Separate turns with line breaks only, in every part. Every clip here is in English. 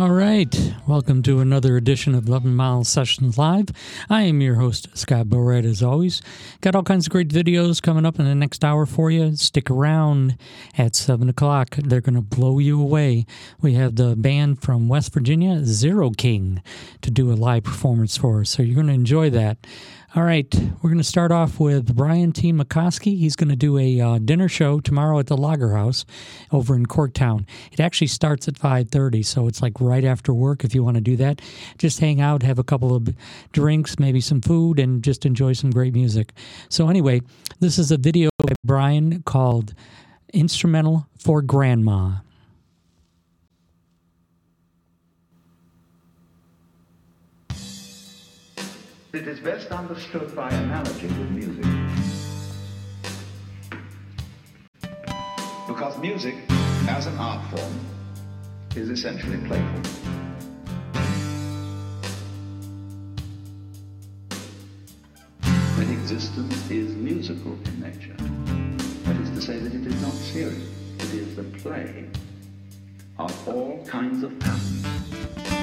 All right. Welcome to another edition of 11 Mile Sessions Live. I am your host, Scott Borat, as always. Got all kinds of great videos coming up in the next hour for you. Stick around at 7 o'clock. They're going to blow you away. We have the band from West Virginia, Zeroking, to do a live performance for us. So you're going to enjoy that. All right, we're going to start off with Brian T. McCoskey. He's going to do a uh, dinner show tomorrow at the Lager House over in Corktown. It actually starts at 5:30, so it's like right after work if you want to do that. Just hang out, have a couple of drinks, maybe some food and just enjoy some great music. So anyway, this is a video by Brian called Instrumental for Grandma.
It is best understood by analogy with music. Because music, as an art form, is essentially playful. When existence is musical in nature, that is to say that it is not serious, it is the play of all kinds of patterns.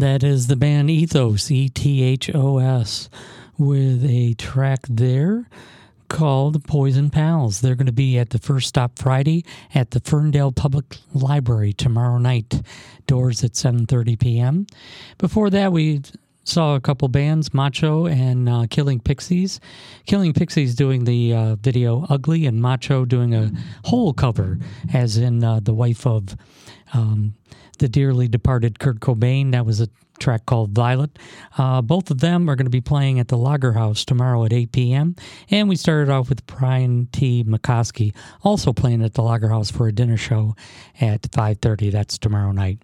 That is the band Ethos, E T H O S, with a track there called Poison Pals. They're going to be at the First Stop Friday at the Ferndale Public Library tomorrow night. Doors at 7:30 p.m. Before that, we saw a couple bands, Macho and uh, Killing Pixies. Killing Pixies doing the uh, video Ugly, and Macho doing a Hole cover, as in uh, the wife of um, the dearly departed Kurt Cobain. That was a track called Violet. Uh, both of them are going to be playing at the Lager House tomorrow at 8 p.m. And we started off with Brian T. McCoskey, also playing at the Lager House for a dinner show at 5.30. That's tomorrow night.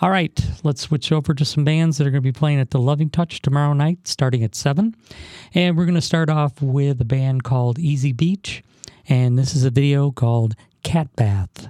All right, let's switch over to some bands that are going to be playing at the Loving Touch tomorrow night, starting at 7. And we're going to start off with a band called Easy Beach. And this is a video called Cat Bath.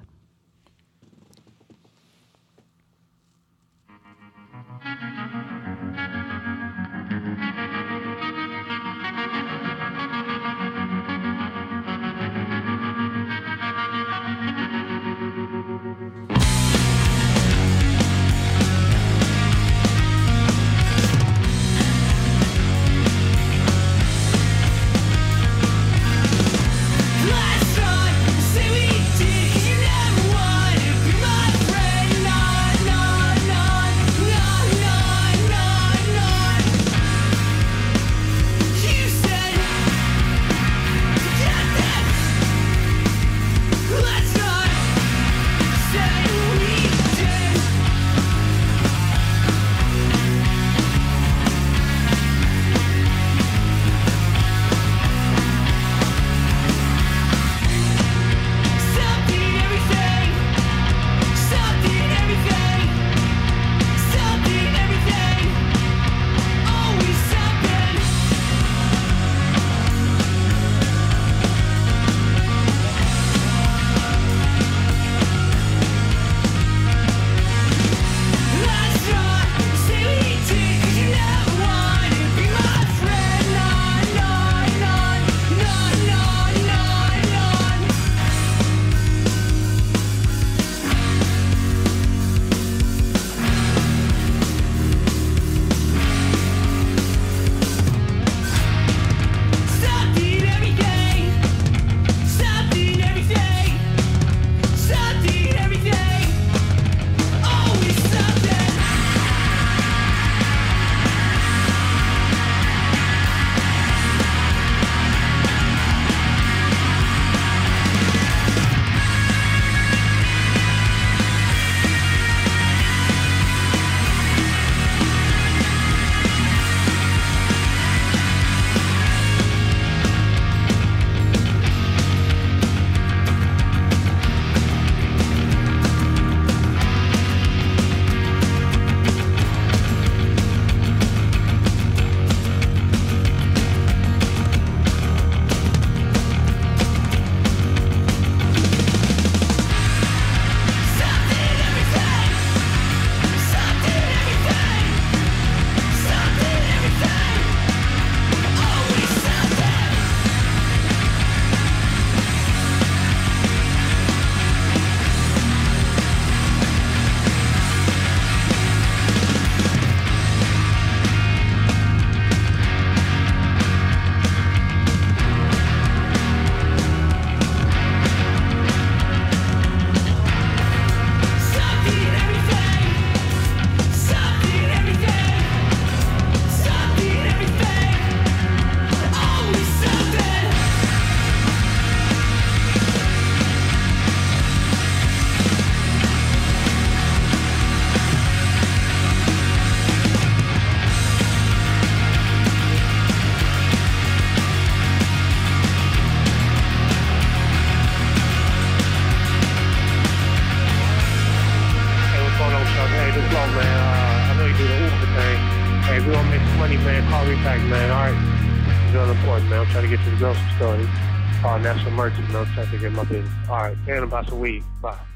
Merchants, man. I'm trying to get my business. All right. And about some weed. Bye.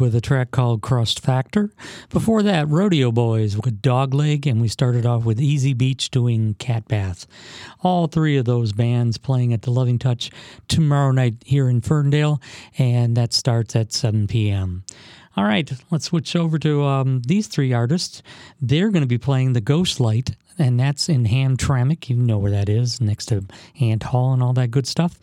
With a track called Crust Factor. Before that, Rodeo Boys with Dogleg, and we started off with Easy Beach doing Cat Bath. All three of those bands playing at the Loving Touch tomorrow night here in Ferndale, and that starts at 7 p.m. All right, let's switch over to um, these three artists. They're going to be playing the Ghost Light, and that's in Hamtramck. You know where that is, next to Ant Hall and all that good stuff.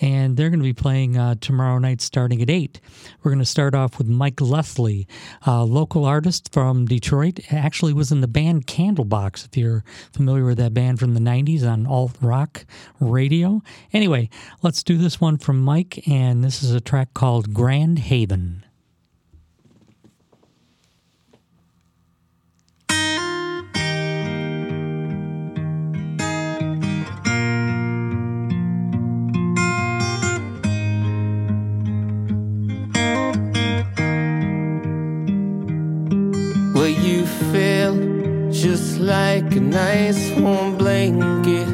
And they're going to be playing uh, tomorrow night starting at 8. We're going to start off with Mike Leslie, a local artist from Detroit. Actually was in the band Candlebox, if you're familiar with that band from the 90s on alt rock radio. Anyway, let's do this one from Mike, and this is a track called Grand Haven.
Just like a nice warm blanket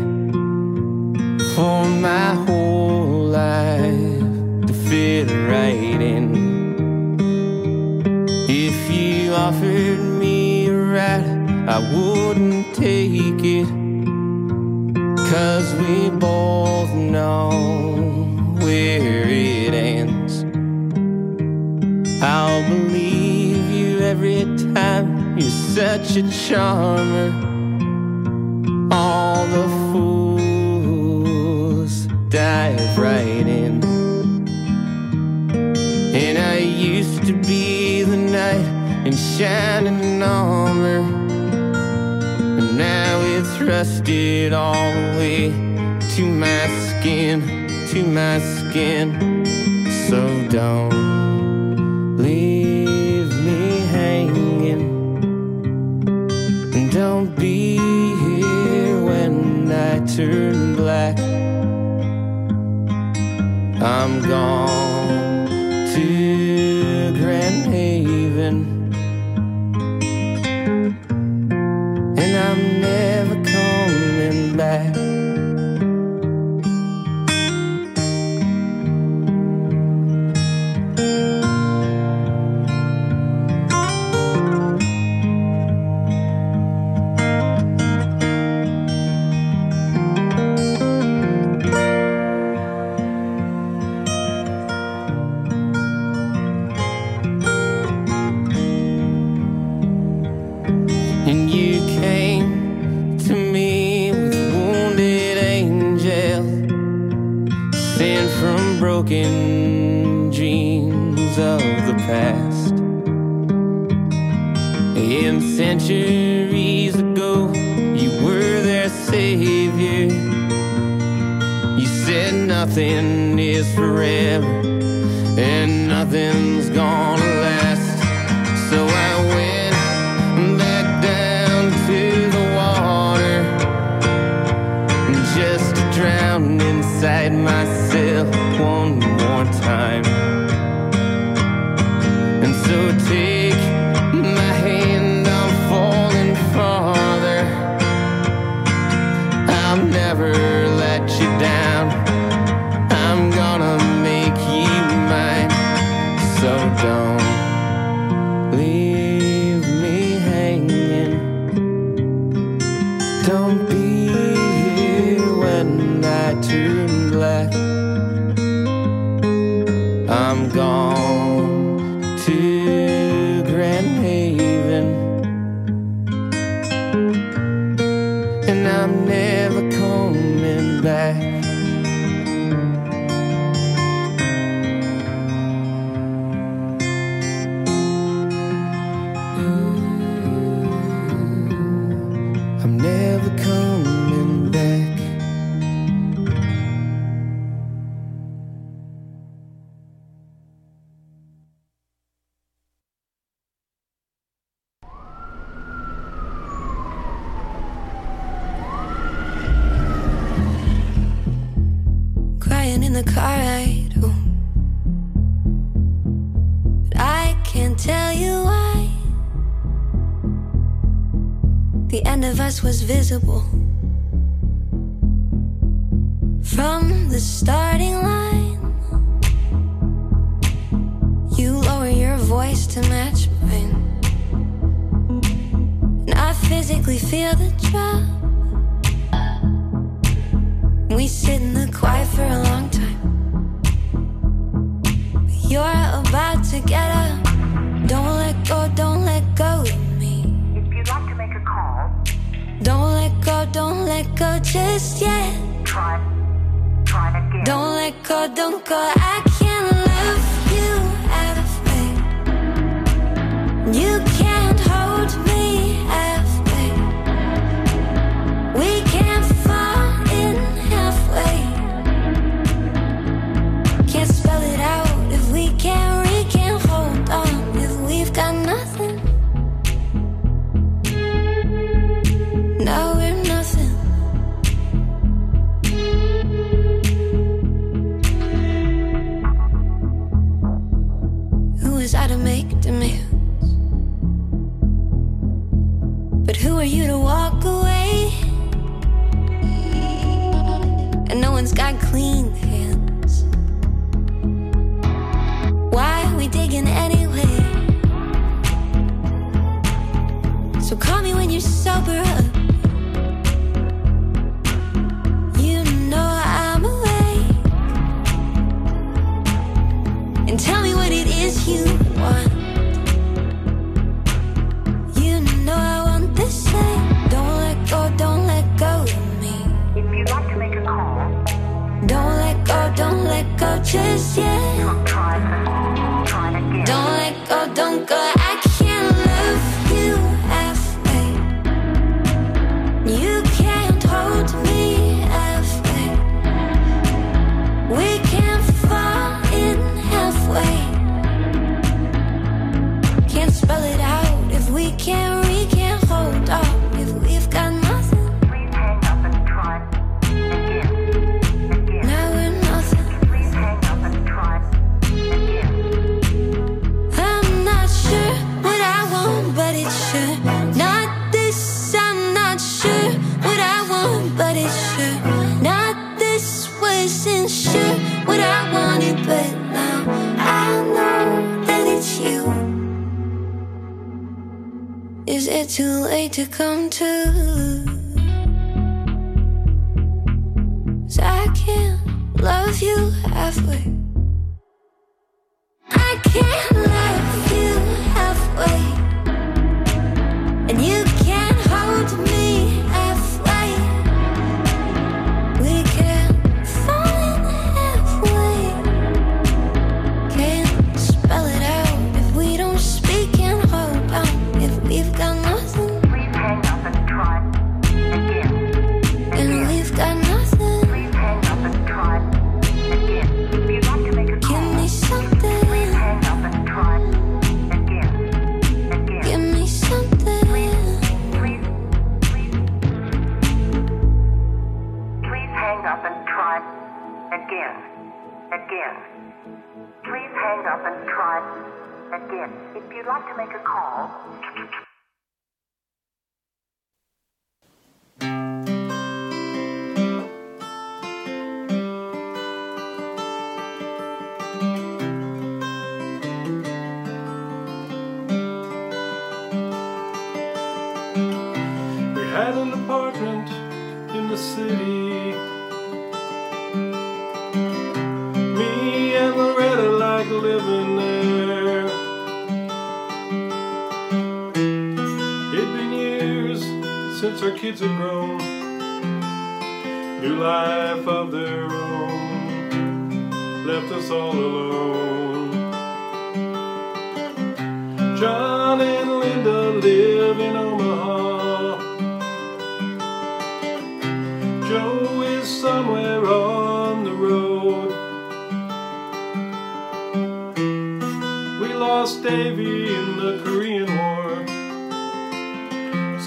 for my whole life to fit right in. If you offered me a ride, I wouldn't take it. Cause we both know where it ends. I'll believe you every such a charmer. All the fools dive right in. And I used to be the knight in shining armor. But now it's rusted all the way to my skin, to my skin. So don't Don't be here when I turn black. I'm gone forever, and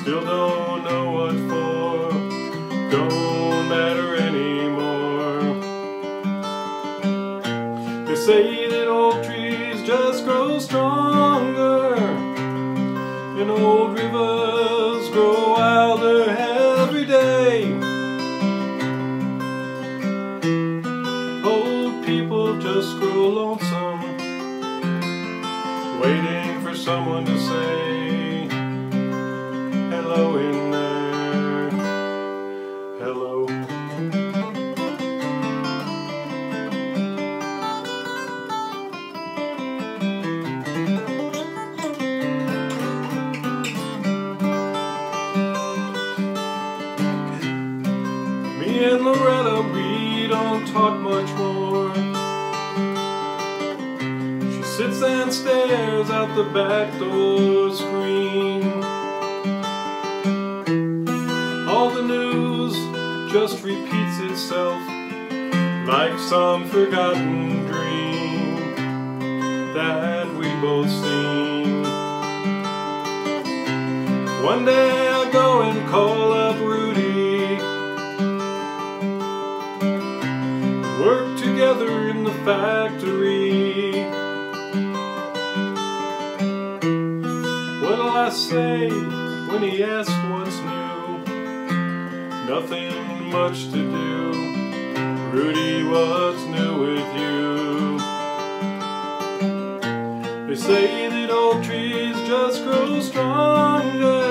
Still don't know what for. Don't matter anymore. They say out the back door screen. All the news just repeats itself like some forgotten dream that we both seen. One day I'll go and call up Rudy. Work together in the fast. say when he asked what's new? Nothing much to do. Rudy, what's new with you? They say that old trees just grow stronger.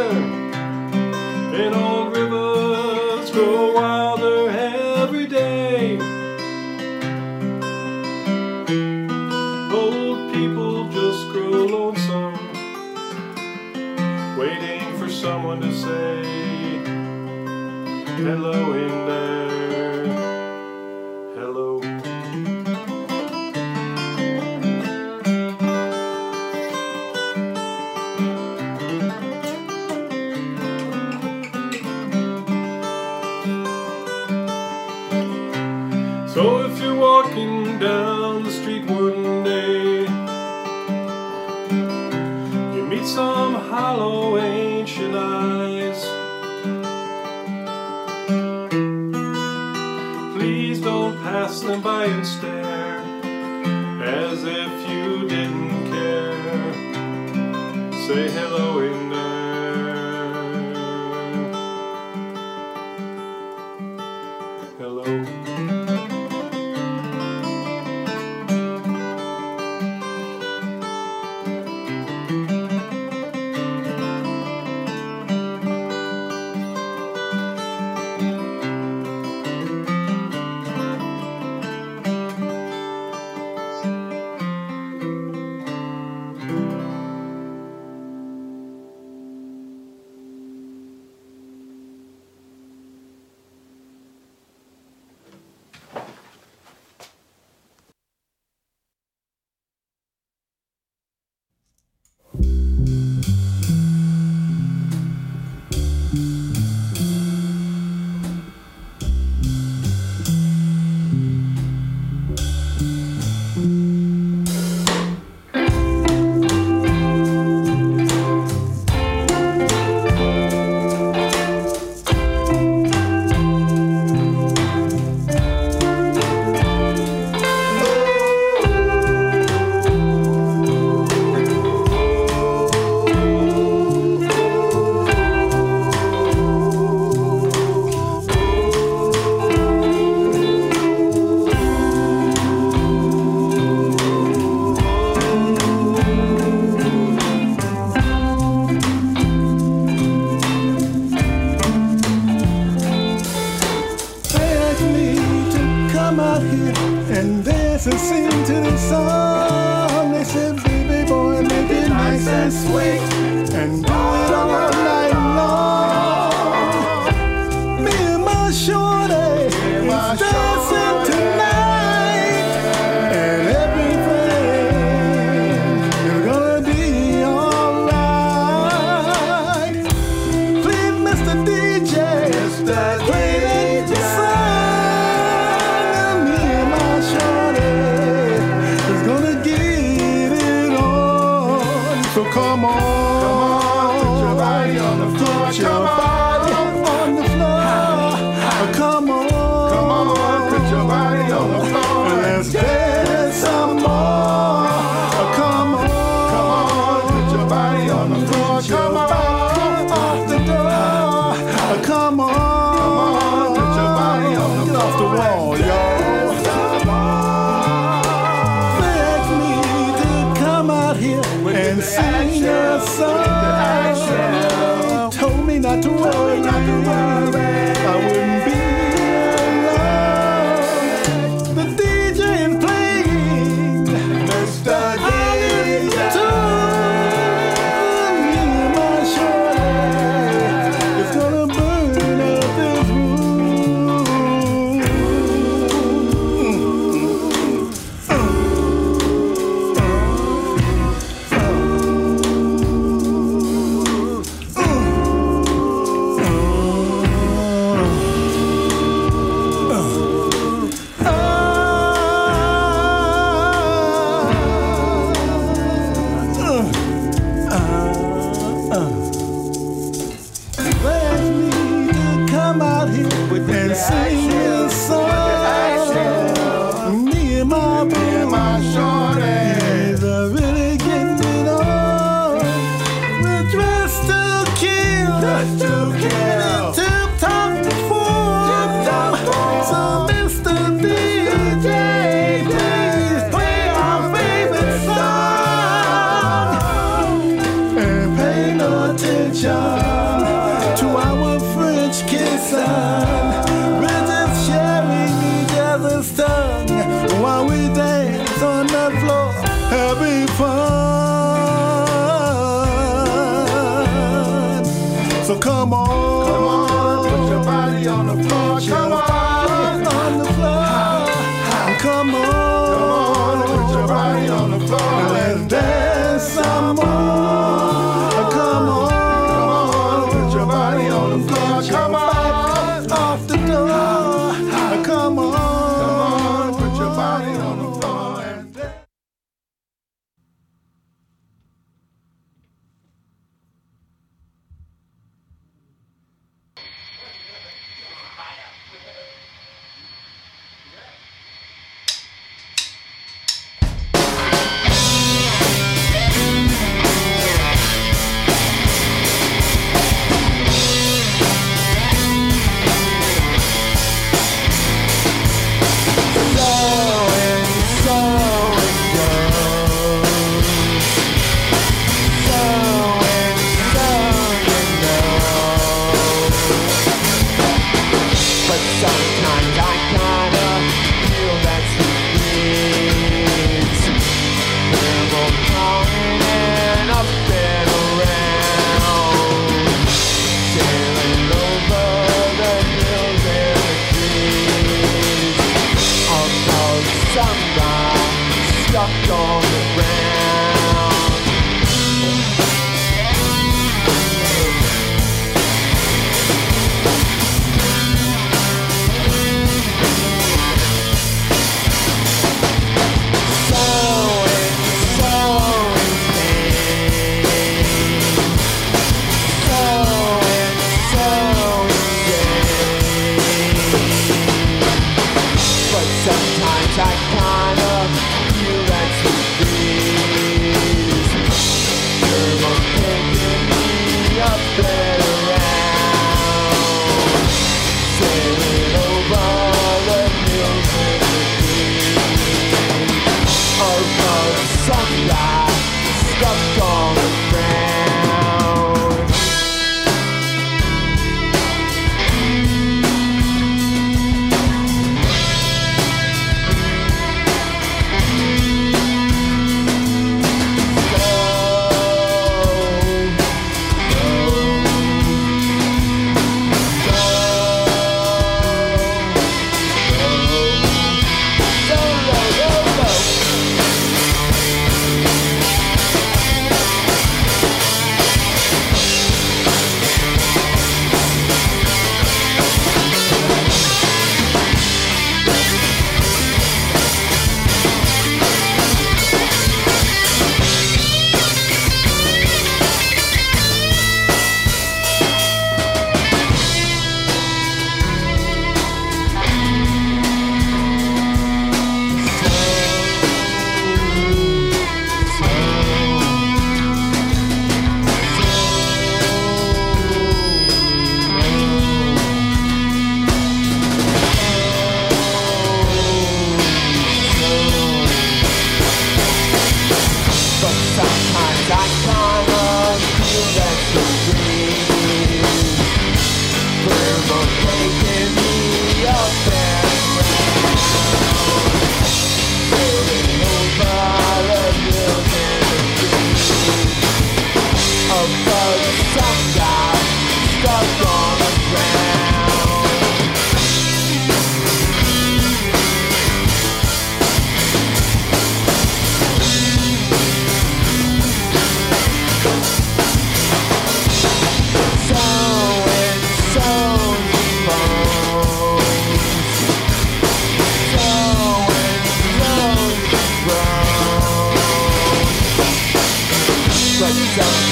yourself.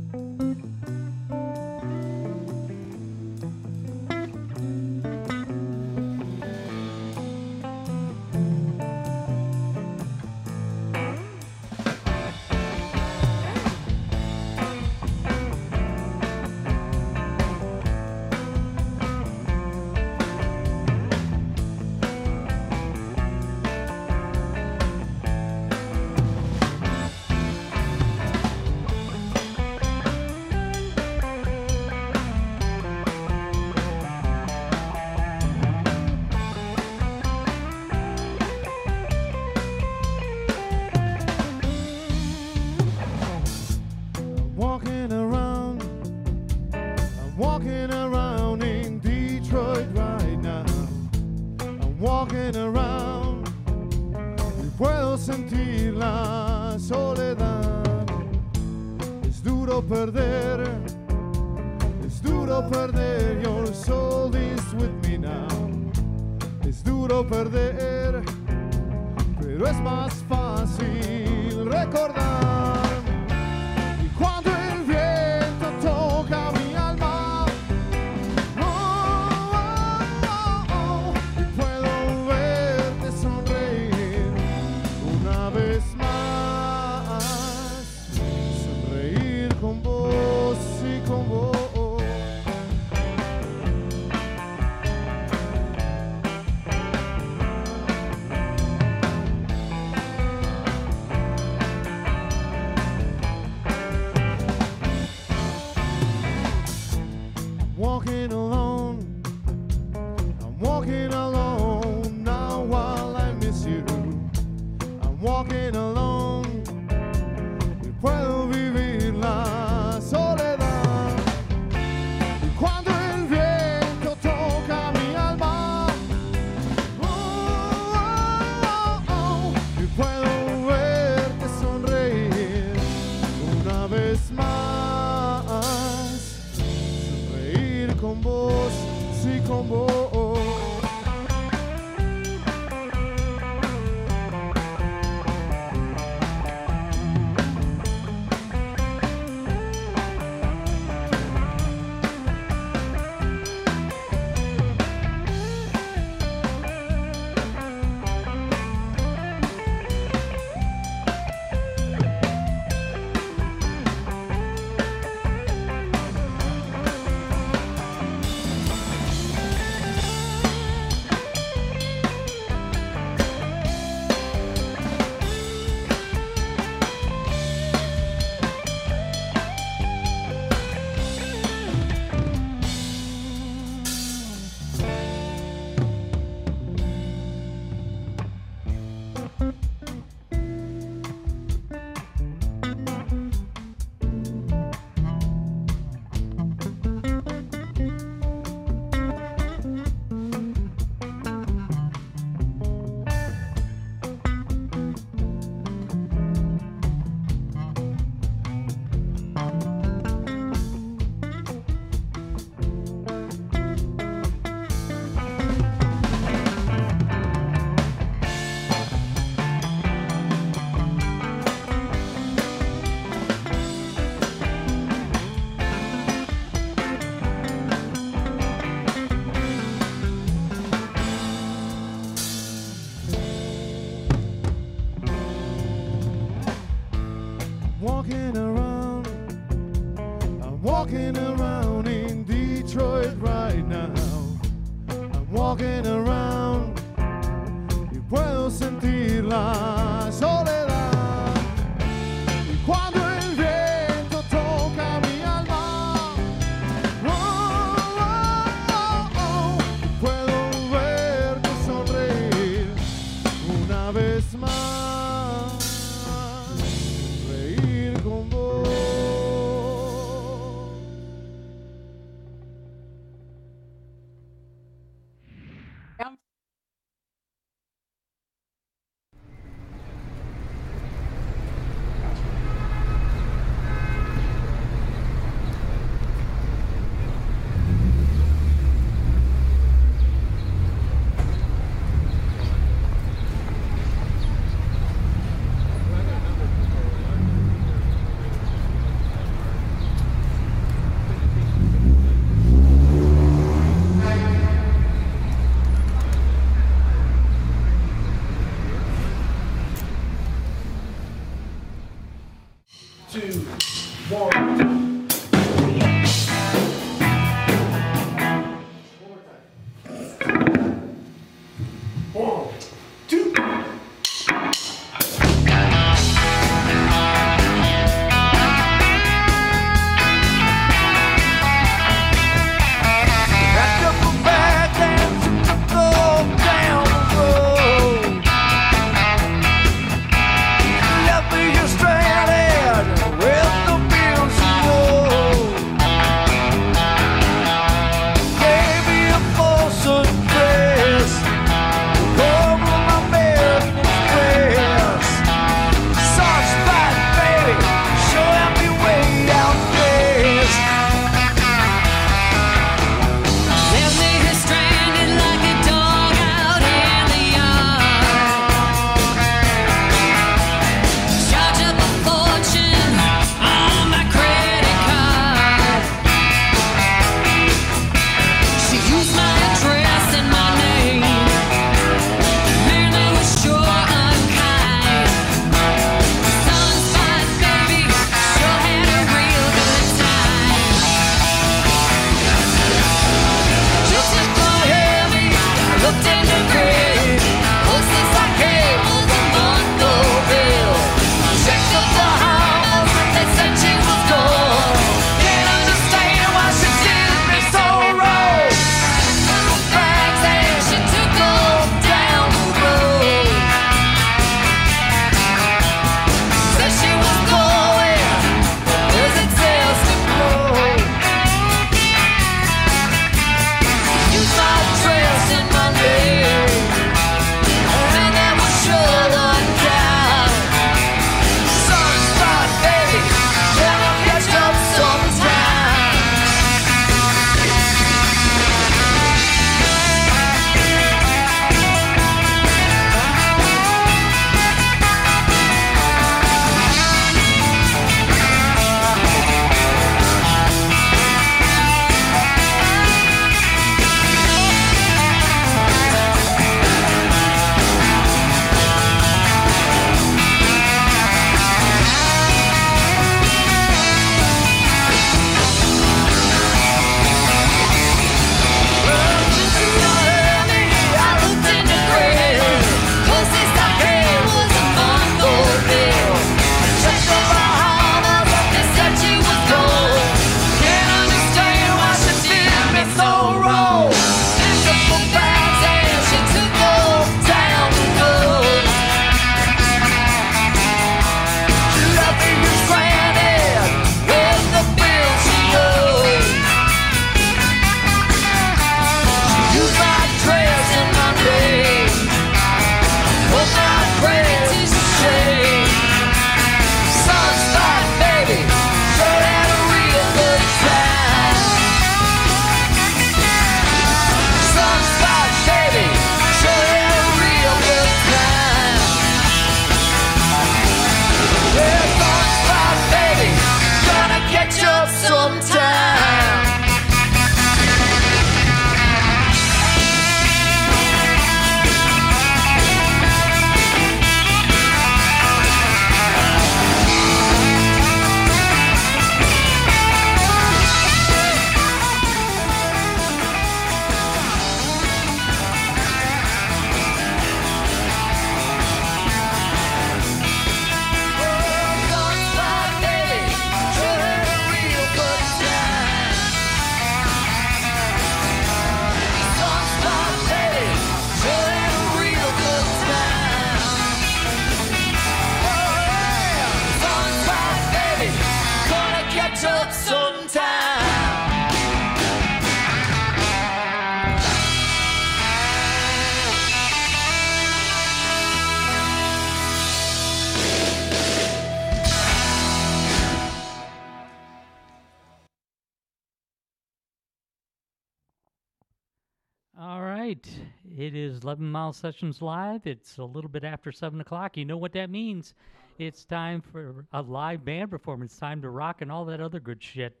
Sessions Live. It's a little bit after 7 o'clock. You know what that means. It's time for a live band performance, time to rock and all that other good shit.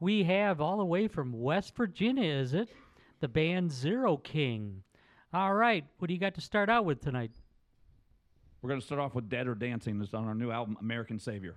We have all the way from West Virginia, is it? The band Zeroking. All right, what do you got to start out with tonight?
We're going to start off with Dead or Dancing. It's on our new album, American Savior.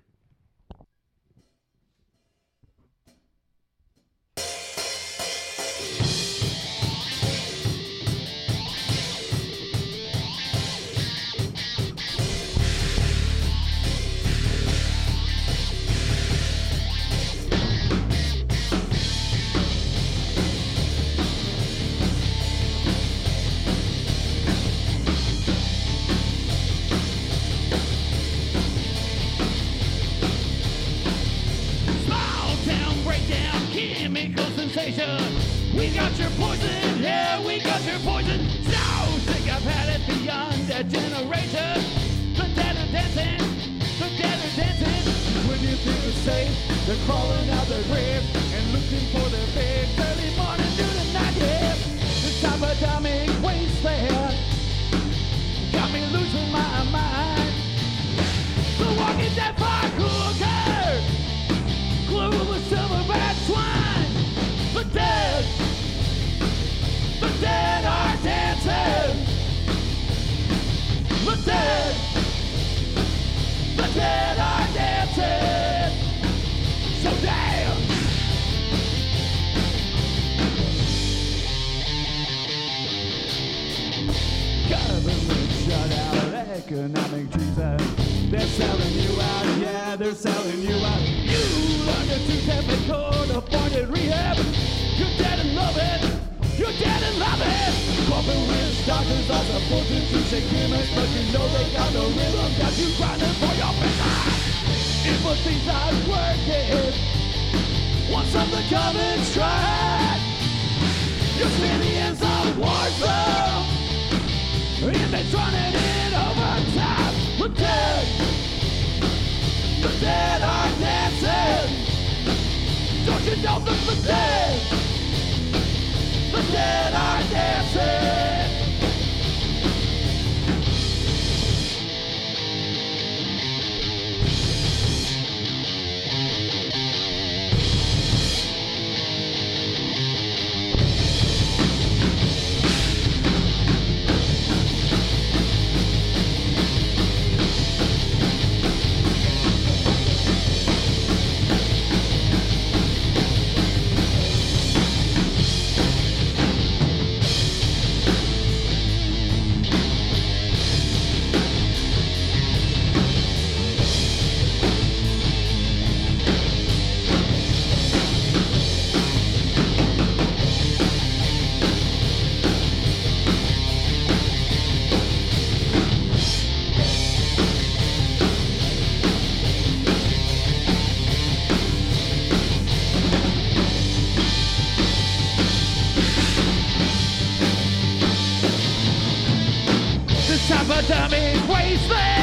fail.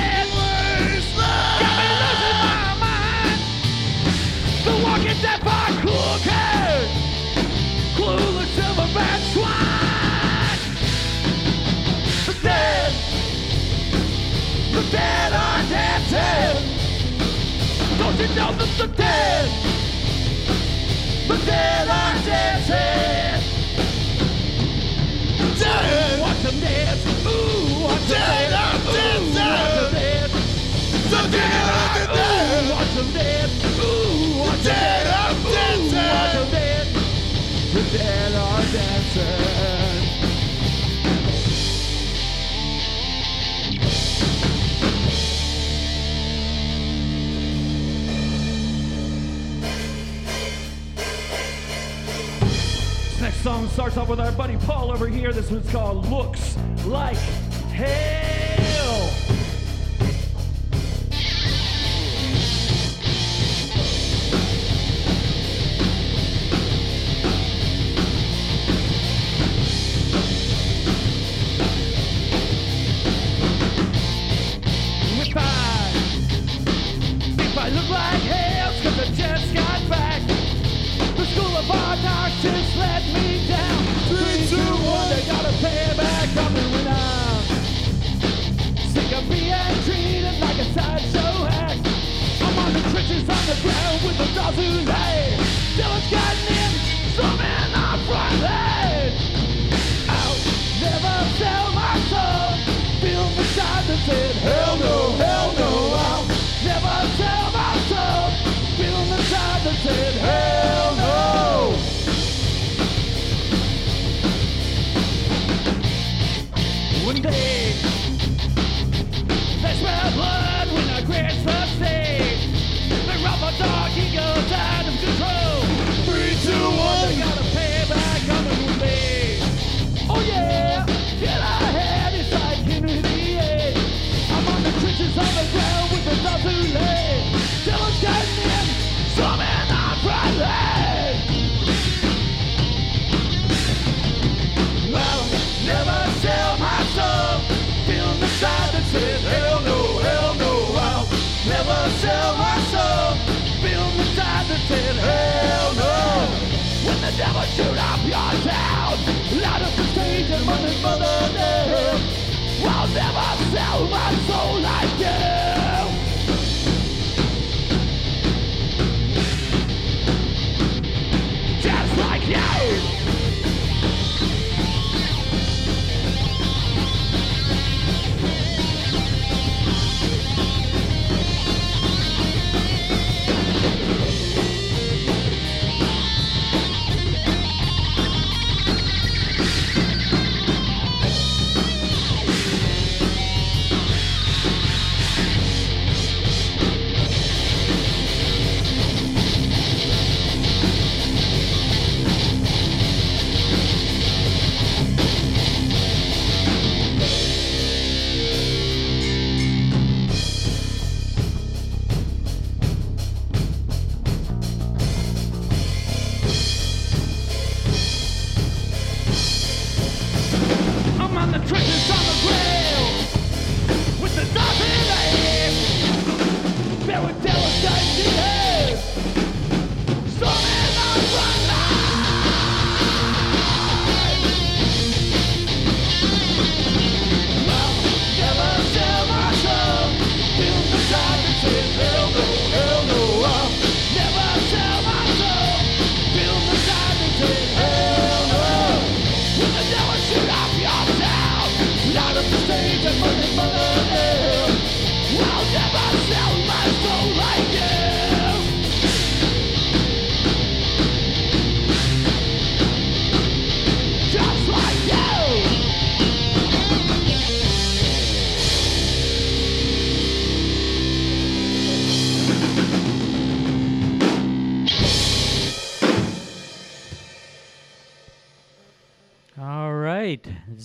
are dancing. This
next song starts off with our buddy Paul over here. This one's called Looks Like Hey. Dazule. It for the. I'll never sell my soul like you.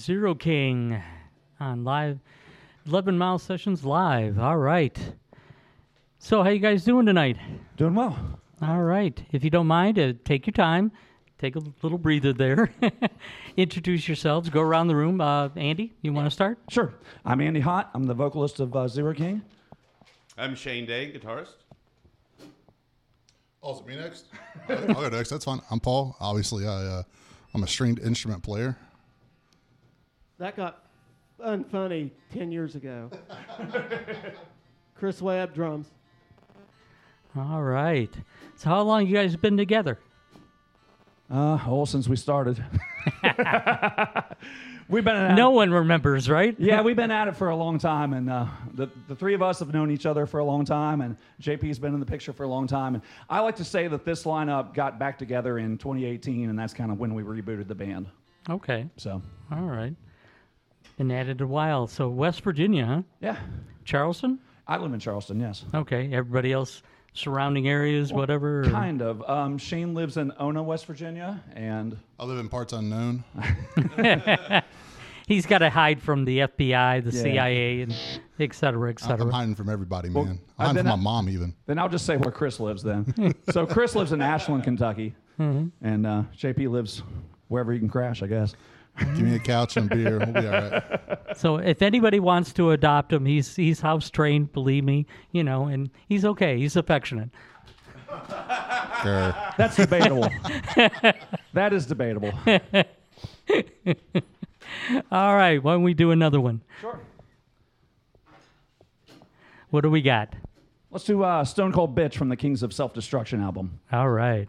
Zeroking on
live, 11 Mile Sessions live. All right. So, how you guys doing tonight?
Doing well.
All right. If you don't mind, uh, take your time. Take a little breather there. Introduce yourselves. Go around the room. Uh, Andy, you want to start?
Sure. I'm Andy Hott. I'm the vocalist of uh, Zeroking.
I'm Shane Day, guitarist.
Oh, is me next? I'll I'll go next. That's fine. I'm Paul. Obviously, I uh, I'm a stringed instrument player.
That got unfunny 10 years ago. Chris Webb, drums.
All right. So, how long you guys been together?
Uh, oh, since we started. we've been
No one remembers, right?
yeah, we've been at it for a long time, and uh, the the three of us have known each other for a long time, and JP's been in the picture for a long time. And I like to say that this lineup got back together in 2018, and that's kind of when we rebooted the band.
Okay.
So.
All right. Been added a while. So, West Virginia, huh?
Yeah.
Charleston?
I live in Charleston. Yes.
Okay. Everybody else, surrounding areas, whatever? or-
Kind of. Um, Shane lives in Ona, West Virginia, and
I live in parts unknown.
He's got to hide from the FBI, the
Yeah.
CIA, and et cetera, et cetera.
I'm hiding from everybody, man.
I've
I'm hiding
been
from my
at-
mom, even.
Then I'll just say where Chris lives then. so Chris lives in Ashland, Kentucky,
Mhm.
and uh, JP lives wherever he can crash, I guess.
Give me a couch and beer. We'll be all right.
So if anybody wants to adopt him, he's he's house trained, believe me, you know, and he's okay. He's affectionate.
Sure.
That's debatable. that is debatable.
All right, why don't we do another one?
Sure.
What do we got?
Let's do uh, Stone Cold Bitch from the Kings of Self Destruction album.
All right.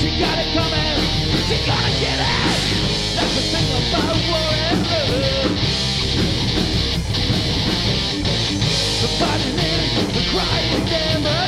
She got it coming. She gonna get it. That's the thing about. The fighting the crying never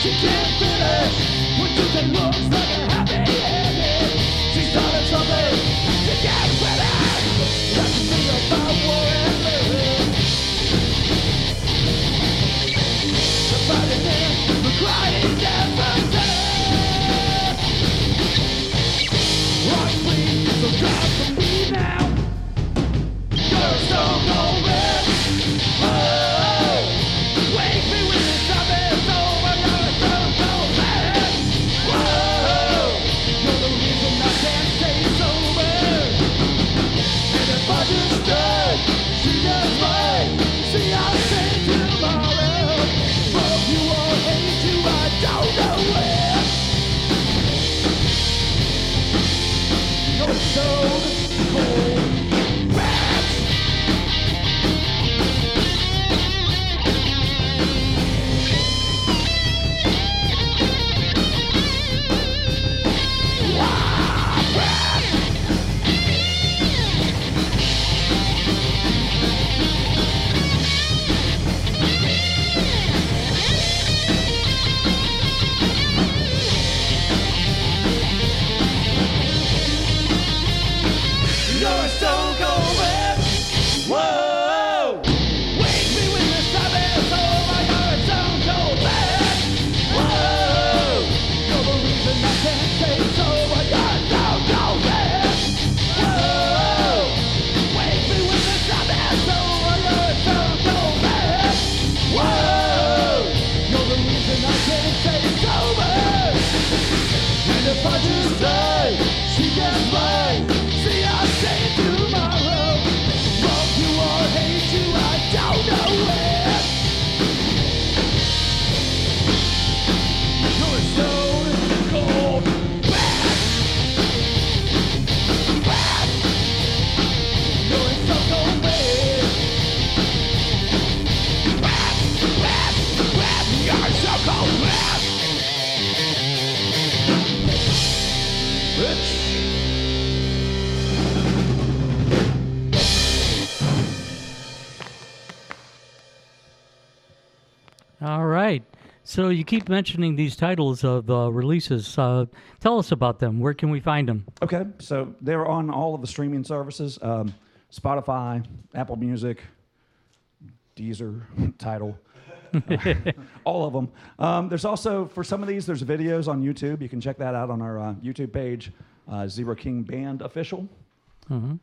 something she So you
keep mentioning these titles of uh, releases. Uh, tell us about them. Where can we find them?
Okay, so they're on all of the streaming services um, Spotify, Apple Music, Deezer, Title. uh, all of them. Um, there's also, for some of these, there's videos on YouTube. You can check that out on our uh, YouTube page, uh, Zeroking Band Official.
hmm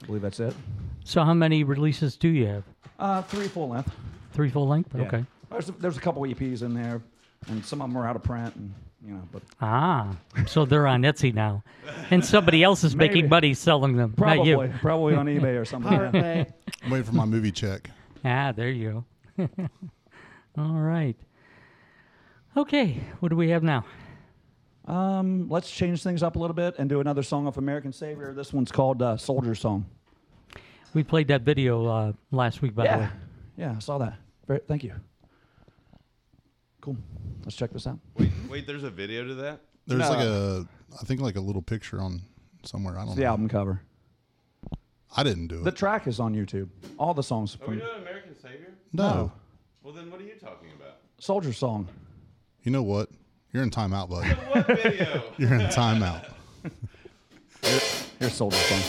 I believe that's it.
So how many releases do you have?
Uh, three full length.
Three full length.
Yeah.
Okay.
There's a, there's a couple EPs in there, and some of them are out of print, and you know, but
Ah, so they're on Etsy now, and somebody else is making money selling them. not
probably
you.
probably on eBay or something.
Pirate Bay.
I'm waiting for my movie check.
Ah, there you go. All right. Okay, what do we have now?
Um, let's change things up a little bit and do another song off American Savior. This one's called uh, Soldier Song.
We played that video uh, last week, by the way.
yeah, yeah, I saw that. Very, thank you. Cool. Let's check this out.
Wait, wait, there's a video to that?
There's
No.
like a, I think like a little picture on somewhere. I don't
It's
know.
the album cover.
I didn't do it.
The track is on YouTube. All the songs
Are we
from
doing American Savior?
No.
Well, then what are you talking about?
Soldier Song.
You know what? You're in timeout, buddy.
What video?
You're in timeout.
Here's Soldier Song.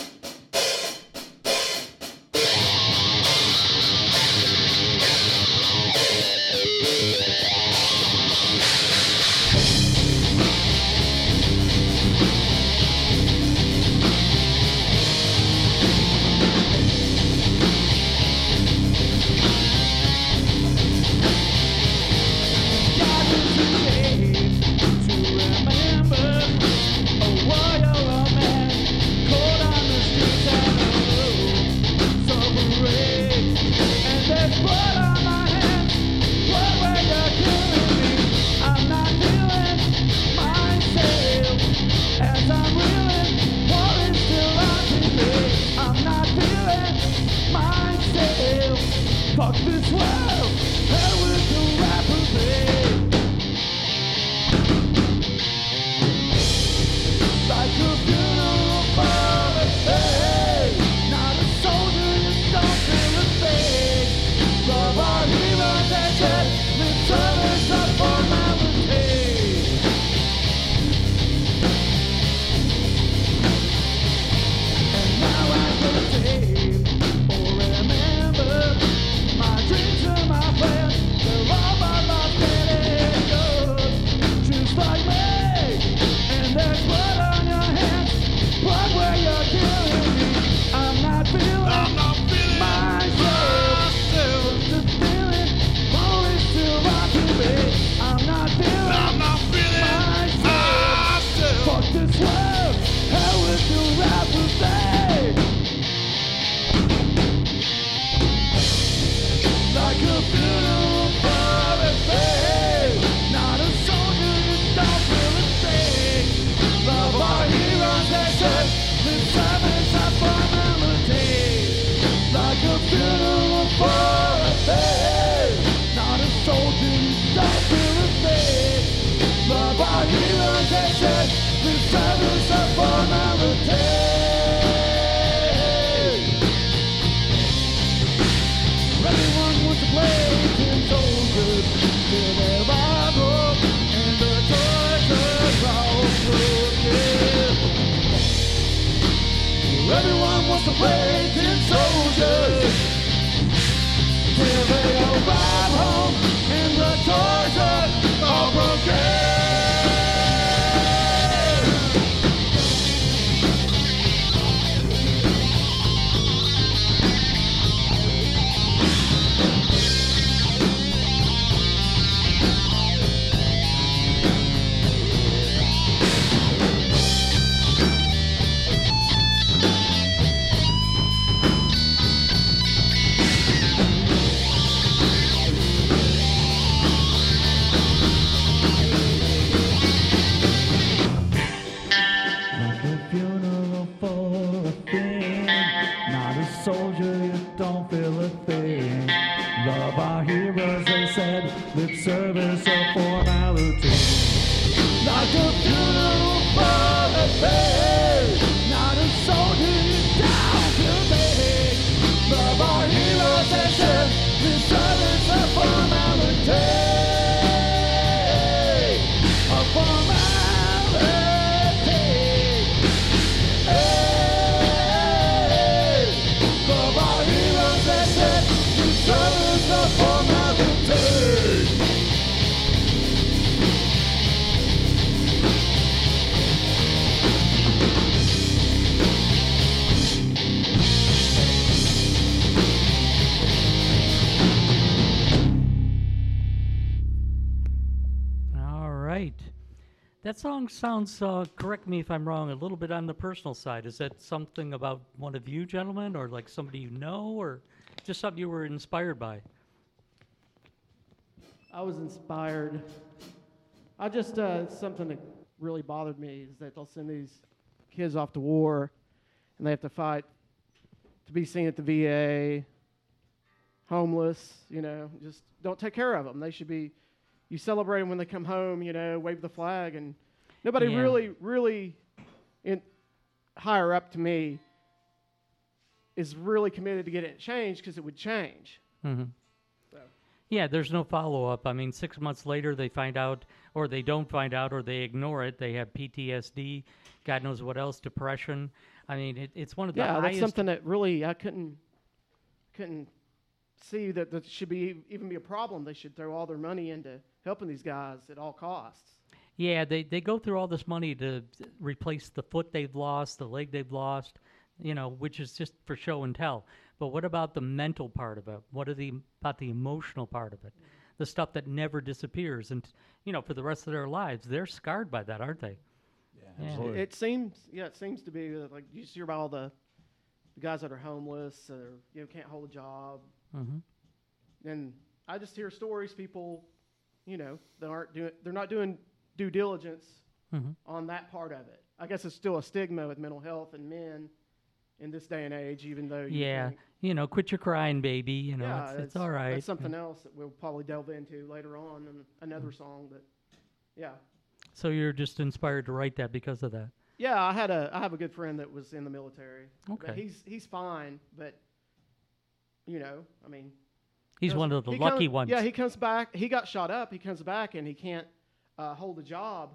That song sounds, uh, correct me if I'm wrong, a little bit on the personal side. Is that something about one of you gentlemen or like somebody you know or just something you were inspired by?
I was inspired. I just uh, something that really bothered me is that they'll send these kids off to war, and they have to fight to be seen at the VA, homeless. You know, just don't take care of them. They should be. You celebrate them when they come home. You know, wave the flag, and nobody
Yeah.
really, really, in higher up to me is really committed to getting it changed because it would change.
hmm Yeah, there's no follow up. I mean, six months later, they find out, or they don't find out, or they ignore it. They have PTSD, God knows what else, depression. I mean, it, it's one of the
yeah, that's something that really I couldn't couldn't see that that should be even be a problem. They should throw all their money into helping these guys at all costs.
Yeah, they, they go through all this money to replace the foot they've lost, the leg they've lost, you know, which is just for show and tell. But what about the mental part of it? What are the about the emotional part of it? The stuff that never disappears, and you know, for the rest of their lives, they're scarred by that, aren't they? Yeah,
It, it seems, yeah, it seems to be that, like you hear about all the, the guys that are homeless or you know can't hold a job,
Mhm.
and I just hear stories people, you know, that aren't doing, they're not doing due diligence
Mhm.
on that part of it. I guess it's still a stigma with mental health and men in this day and age, even though you
Yeah,
think-
you know, quit your crying, baby. You know,
yeah,
it's, it's all right.
That's something else that we'll probably delve into later on in another song, but yeah.
So you're just inspired to write that because of that.
Yeah, I had a I have a good friend that was in the military. But
Okay.
he's he's fine, but you know, I mean
He's one of the
he
lucky
comes-
ones.
Yeah, he comes back. He got shot up. He comes back and he can't uh, hold a job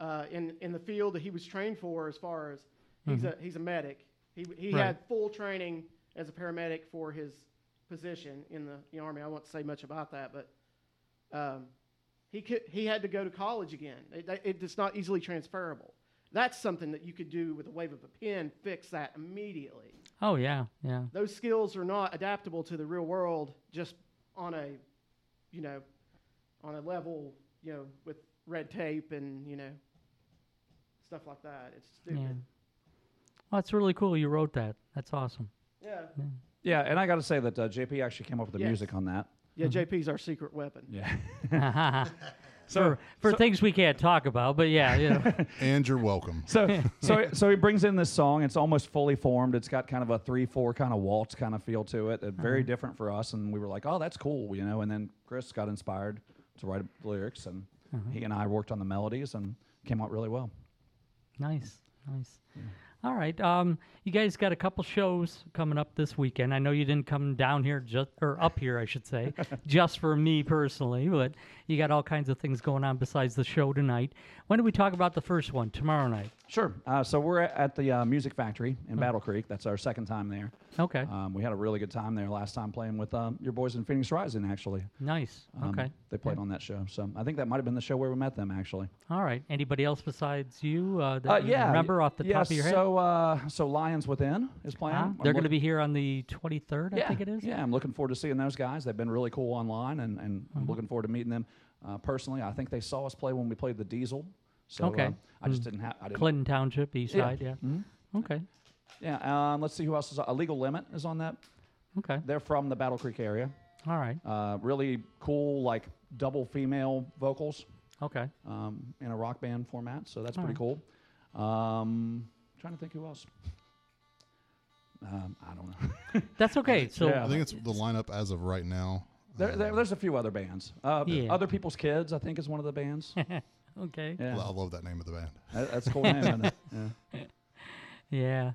uh, in in the field that he was trained for. As far as he's
Mhm.
a he's a medic. He he
Right.
had full training as a paramedic for his position in the, the army. I won't say much about that, but um, he could he had to go to college again. It, it, it's not easily transferable. That's something that you could do with a wave of a pen. Fix that immediately.
Oh yeah, yeah.
Those skills are not adaptable to the real world just on a, you know, on a level, you know, with red tape and you know, stuff like that. It's stupid.
Yeah. Well, that's really cool. You wrote that. That's awesome.
Yeah.
Yeah, and I got to say that uh, JP actually came up with the
Yes.
music on that.
Yeah, JP's our secret weapon.
Yeah.
for for things we can't talk about, but yeah, you know.
and you're welcome.
So, so, so he brings in this song. It's almost fully formed. It's got kind of a three-four kind of waltz kind of feel to it. Uh, very
Uh-huh.
different for us, and we were like, "Oh, that's cool," you know. And then Chris got inspired to write the lyrics, and
Uh-huh.
he and I worked on the melodies, and came out really well.
Nice, nice. All right. Um, you guys got a couple shows coming up this weekend. I know you didn't come down here just or up here, I should say, just for me personally, but you got all kinds of things going on besides the show tonight. When do we talk about the first one? Tomorrow night.
Sure. Uh, so we're at the uh, Music Factory in Battle Creek. That's our second time there.
Okay.
Um, we had a really good time there last time playing with um, your boys in Phoenix Rising, actually.
Nice.
Um,
Okay.
They played on that show. So I think that might have been the show where we met them, actually.
All right. Anybody else besides you uh, that
Uh,
you
yeah.
remember off the
yeah,
top of your head?
So, uh, so Lions Within is playing.
Ah, they're going to be here on the 23rd,
yeah,
I think it is.
Yeah, I'm looking forward to seeing those guys. They've been really cool online, and, and
Mm-hmm.
I'm looking forward to meeting them uh, personally. I think they saw us play when we played the Diesel. So
okay.
uh, I just
Mm.
didn't have. I
Clinton Township, East
Yeah.
Side, yeah.
Mhm.
Okay.
Yeah. Um, let's see who else is. A Legal Limit is on that.
Okay.
They're from the Battle Creek area.
All right.
Uh, really cool, like double female vocals.
Okay.
Um, in a rock band format, so that's
All
pretty cool. Um, trying to think who else. Um, I don't know.
That's okay. So
Yeah.
I think it's the lineup as of right now.
There, there, there's a few other bands. Uh,
Yeah.
Other People's Kids, I think, is one of the bands.
okay.
Yeah.
I love that name of the band.
That- that's a cool name. isn't it? Yeah.
Yeah.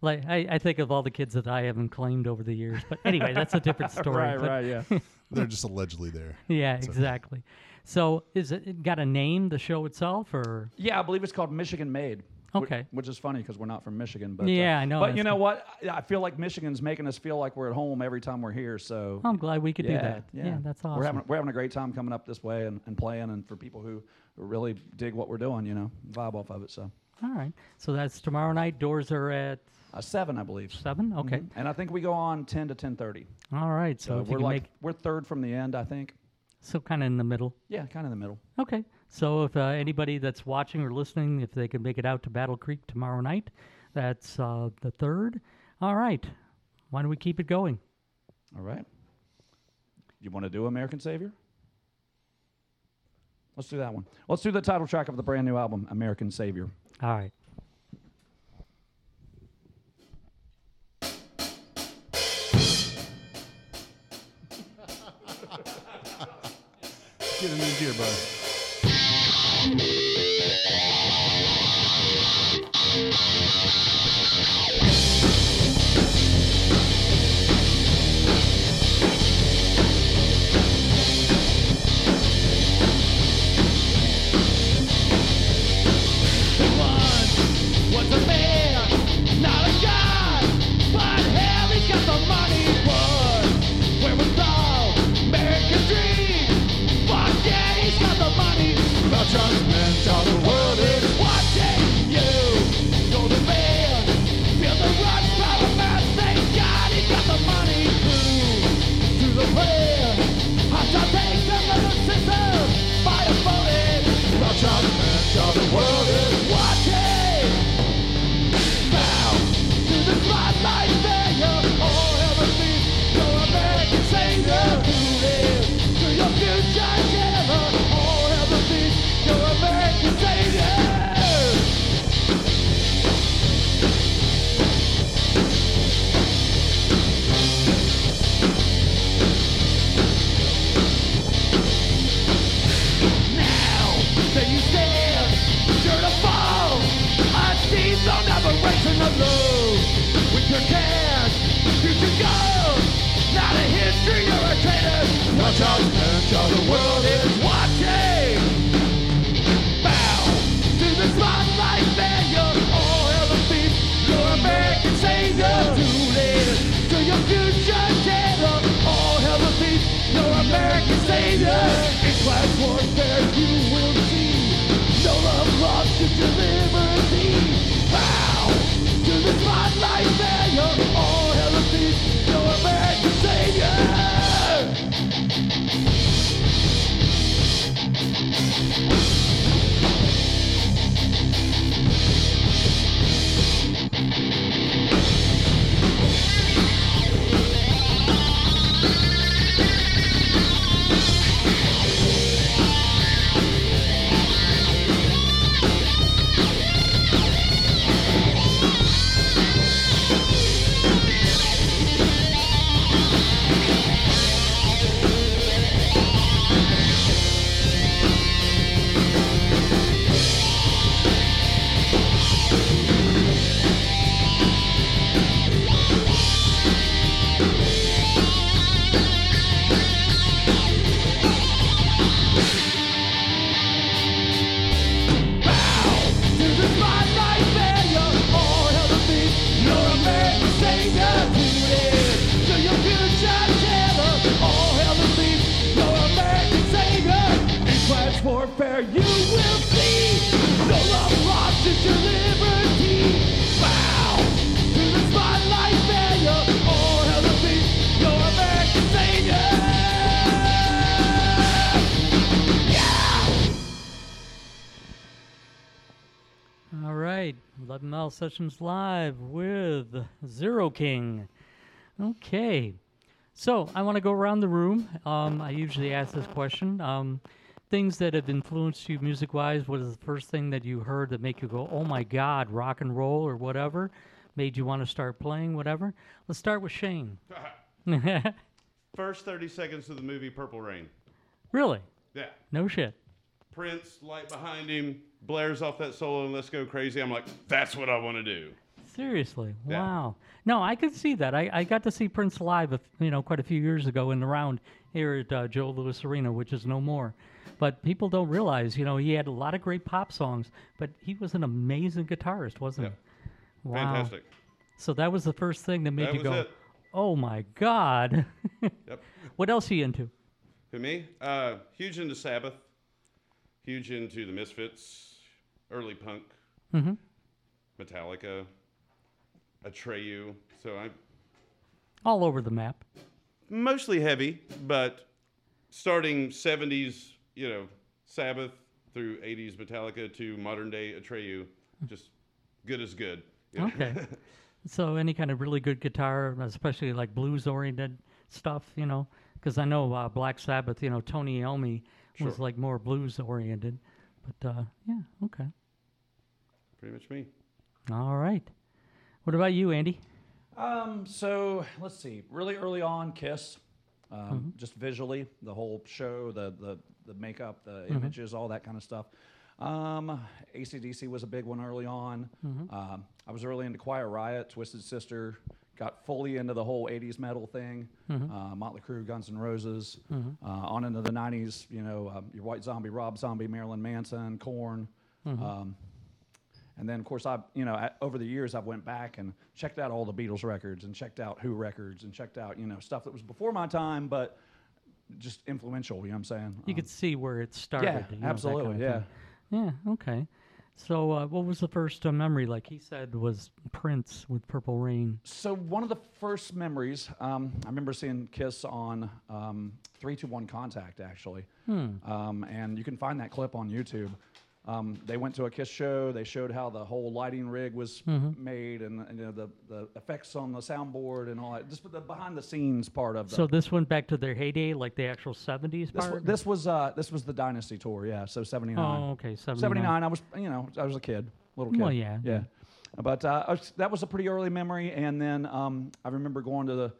Like I, I think of all the kids that I haven't claimed over the years. But anyway, that's a different story.
Right,
but-
right, yeah.
They're just allegedly there.
yeah,
So-
exactly. So is it it got a name, the show itself, or
Yeah, I believe it's called Michigan Made.
Okay.
Which, is funny because we're not from Michigan. But, uh,
Yeah, I know,
But you know what? I feel like Michigan's making us feel like we're at home every time we're here. So
I'm glad we could do that. Yeah, that's
We're
awesome.
having, we're having a great time coming up this way and, and playing, and for people who really dig what we're doing, you know, vibe off of it. So
all right. So that's tomorrow night. Doors are at
uh, seven, I believe.
seven. Okay.
Mhm. And I think we go on ten to ten thirty.
All right. So,
So we're like we're third from the end, I think.
so kind of in the middle.
Yeah, kind of in the middle.
Okay. So if uh, anybody that's watching or listening, if they can make it out to Battle Creek tomorrow night, that's uh, the third. All right. Why don't we keep it going?
All right. You want to do American Savior? Let's do that one. Let's do the title track of the brand new album, American Savior.
All right.
Get a new gear, bud.
Thank
class warfare, you
11 Sessions Live with Zeroking. Okay, so I want to go around the room. Um, I usually ask this question. Um, things that have influenced you music wise, what is the first thing that you heard that make you go, oh my God, rock and roll or whatever, made you want to start playing, whatever? Let's start with Shane.
First 30 seconds of the movie Purple Rain.
really?
Yeah.
No shit.
Prince, light behind him, blares off that solo and let's go crazy. I'm like, that's what I want to do.
Seriously,
Yeah.
wow. No, I could see that. I, I got to see Prince live, a, you know, quite a few years ago in the round here at uh, Joe Louis Arena, which is no more. But people don't realize, you know, he had a lot of great pop songs, but he was an amazing guitarist, wasn't he? Wow.
Fantastic.
So that was the first thing that made
That
you go,
it.
"Oh my God!"
Yep.
What else are you into?
Who me? Uh, huge into Sabbath, huge into the Misfits, early punk,
Mhm.
Metallica, Atreyu. So I
All over the map.
mostly heavy, but starting 70s, you know, Sabbath through 80s Metallica to modern day Atreyu, just good as good. you know?
Okay. so any kind of really good guitar, especially like blues oriented stuff, you know, because I know uh, Black Sabbath, you know, Tony Iommi was
Sure.
like more blues oriented. But uh, yeah, okay.
Pretty much me.
All right. What about you, Andy?
Um, so let's see. Really early on, Kiss, um,
Mm-hmm.
just visually, the whole show, the the the makeup, the
Mhm.
images, all that kind of stuff. Um, ACDC was a big one early on.
Mhm.
Um, I was early into Quiet Riot, Twisted Sister. Got fully into the whole '80s metal thing.
Mhm.
Uh, Motley Crue, Guns N' Roses.
Mhm.
Uh, on into the '90s, you know, um, your White Zombie, Rob Zombie, Marilyn Manson, Korn.
Mhm.
Um, and then, of course, I, you know, I, over the years, I've went back and checked out all the Beatles records and checked out Who records and checked out, you know, stuff that was before my time, but just influential. You know what I'm saying?
You
Um,
could see where it started.
yeah,
you know, that kind of
absolutely,
thing.
yeah.
Yeah, okay. So uh, what was the first uh, memory, like he said, was Prince with Purple Rain?
So one of the first memories, um, I remember seeing Kiss on um, 321 Contact, actually.
Hmm.
Um, and you can find that clip on YouTube. Um, they went to a Kiss show. They showed how the whole lighting rig was
Mhm.
made and, and you know, the, the effects on the soundboard and all that. Just the behind the scenes part of the.
So this went back to their heyday, like the actual 70s
This,
part?
this was uh, this was the Dynasty tour, yeah. So seventy nine.
Oh, okay, 79.
79. I was, you know, I was a kid, little kid.
Well, yeah,
yeah. But uh, was- that was a pretty early memory, and then um, I remember going to the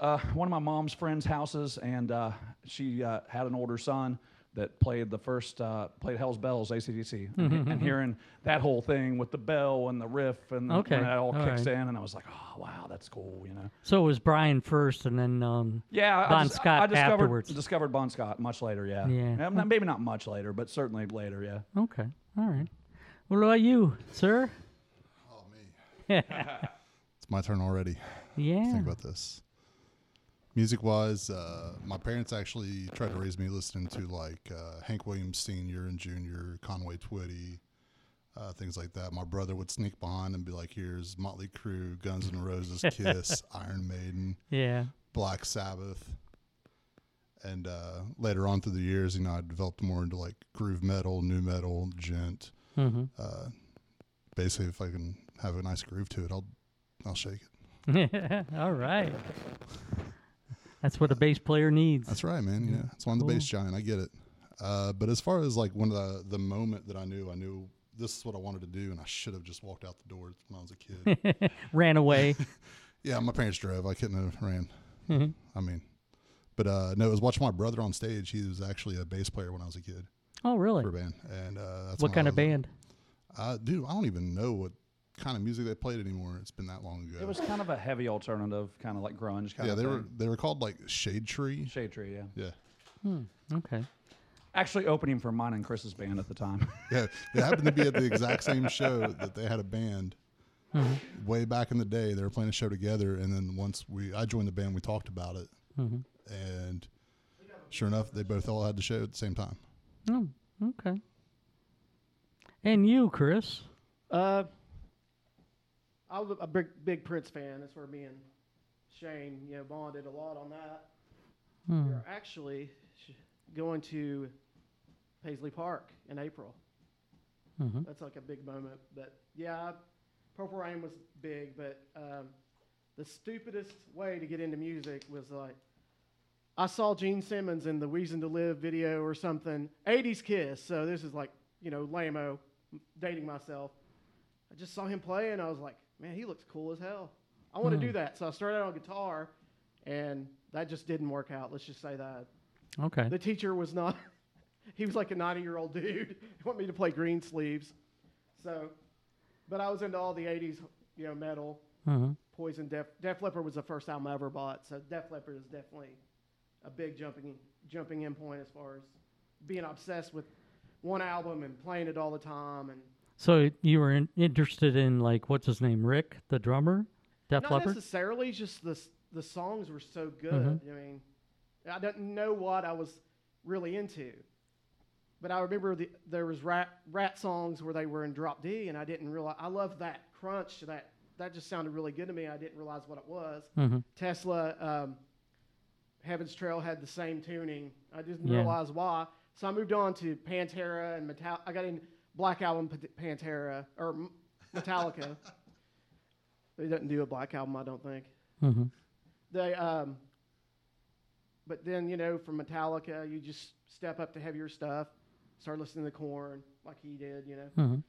uh, one of my mom's friends' houses, and uh, she uh, had an older son that played the first uh, played Hell's Bells ACDC
Mhm,
and,
mhm.
hearing that whole thing with the bell and the riff and
Okay,
when that all
all
kicks
right.
in and I was like oh wow that's cool you know
So it was Brian first, and then um,
yeah I
Bon
just-
Scott
I discovered,
afterwards.
discovered Bon Scott much later yeah
Yeah.
not- maybe not much later but certainly later yeah
Okay, all right. What about you, sir?
Oh me. It's my turn already.
Yeah.
Think about this. Music wise, uh, my parents actually tried to raise me listening to like uh, Hank Williams Sr. and Jr., Conway Twitty, uh, things like that. My brother would sneak behind and be like, "Here's Motley Crue, Guns N' Roses, Kiss, Iron Maiden,
Yeah.
Black Sabbath." And uh, later on through the years, you know, I developed more into like groove metal, nu metal, djent.
Mhm.
Uh, basically, if I can have a nice groove to it, I'll I'll shake it.
all right. That's what a bass player needs.
That's right, man. Yeah, it's I'm the
Cool.
bass giant. I get it. Uh, but as far as like when the the moment that I knew, I knew this is what I wanted to do, and I should have just walked out the door when I was a kid.
Ran away.
yeah, my parents drove. I couldn't have ran.
Mhm.
I mean, but uh, no, it was watching my brother on stage. He was actually a bass player when I was a kid.
Oh, really?
For a band, and uh, that's
What kind of band?
Uh, dude, I don't even know what kind of music they played anymore. It's been that long ago.
it was kind of a heavy alternative kind of like grunge kind
yeah,
of
they
thing.
were they were called like Shade Tree.
Shade Tree, yeah.
Yeah.
Hmm. Okay.
actually opening for mine and Chris's band at the time
Yeah, they happened to be at the exact same show that they had a band
Mhm.
way back in the day. They were playing a show together, and then once we I joined the band, we talked about it,
Mhm.
and sure enough, they both all had the show at the same time.
Oh, okay. And you, Chris?
Uh, I was a big, big Prince fan. That's where me and Shane, you know, bonded a lot on that.
Hmm.
We're actually sh- going to Paisley Park in April.
Mhm.
That's like a big moment. But yeah, Purple Rain was big, but um, the stupidest way to get into music was like I saw Gene Simmons in the Reason to Live video or something, 80s Kiss. So this is like, you know, lame dating myself. I just saw him play and I was like, man, he looks cool as hell. I want to
Hmm.
do that. So I started out on guitar and that just didn't work out. Let's just say that.
Okay.
The teacher was not, he was like a 90 year old dude. He wanted me to play Greensleeves. So, but I was into all the 80s, you know, metal.
Uh-huh.
Poison, Def, Def Leppard was the first album I ever bought. So Def Leppard is definitely a big jumping, jumping in point as far as being obsessed with one album and playing it all the time. And
So you were in, interested in like what's his name, Rick, the drummer, Def
not
Leppard?
necessarily, just the, the songs were so good.
Mhm.
I mean, I didn't know what I was really into. But I remember the, there was rat, rat songs where they were in drop D, and I didn't realize. I loved that crunch. That that just sounded really good to me. I didn't realize what it was.
Mhm.
Tesla, um, Heaven's Trail had the same tuning. I didn't
Yeah.
realize why. So I moved on to Pantera and Metal. I got in Black Album P- Pantera or Metallica. they didn't do a Black Album, I don't think.
Mhm.
They, um, but then you know, from Metallica, you just step up to heavier stuff. Start listening to Korn like he did. You know,
Mhm.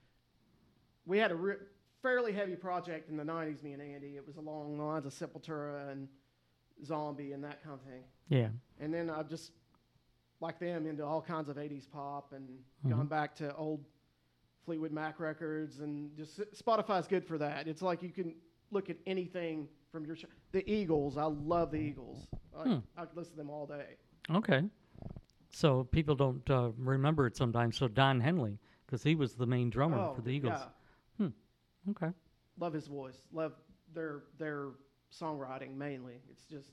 we had a re- fairly heavy project in the '90s. Me and Andy. It was along the lines of Sepultura and Zombie and that kind of thing.
Yeah.
And then I've just like them into all kinds of '80s pop and
Mhm.
gone back to old Fleetwood Mac records and just Spotify's good for that. It's like you can look at anything from your ch- the Eagles. I love the Eagles. I,
Hmm.
I could listen to them all day.
Okay. So people don't uh, remember it sometimes. So Don Henley, because he was the main drummer
Oh,
for the Eagles.
yeah.
Hmm. Okay.
Love his voice. Love their their songwriting mainly. It's just.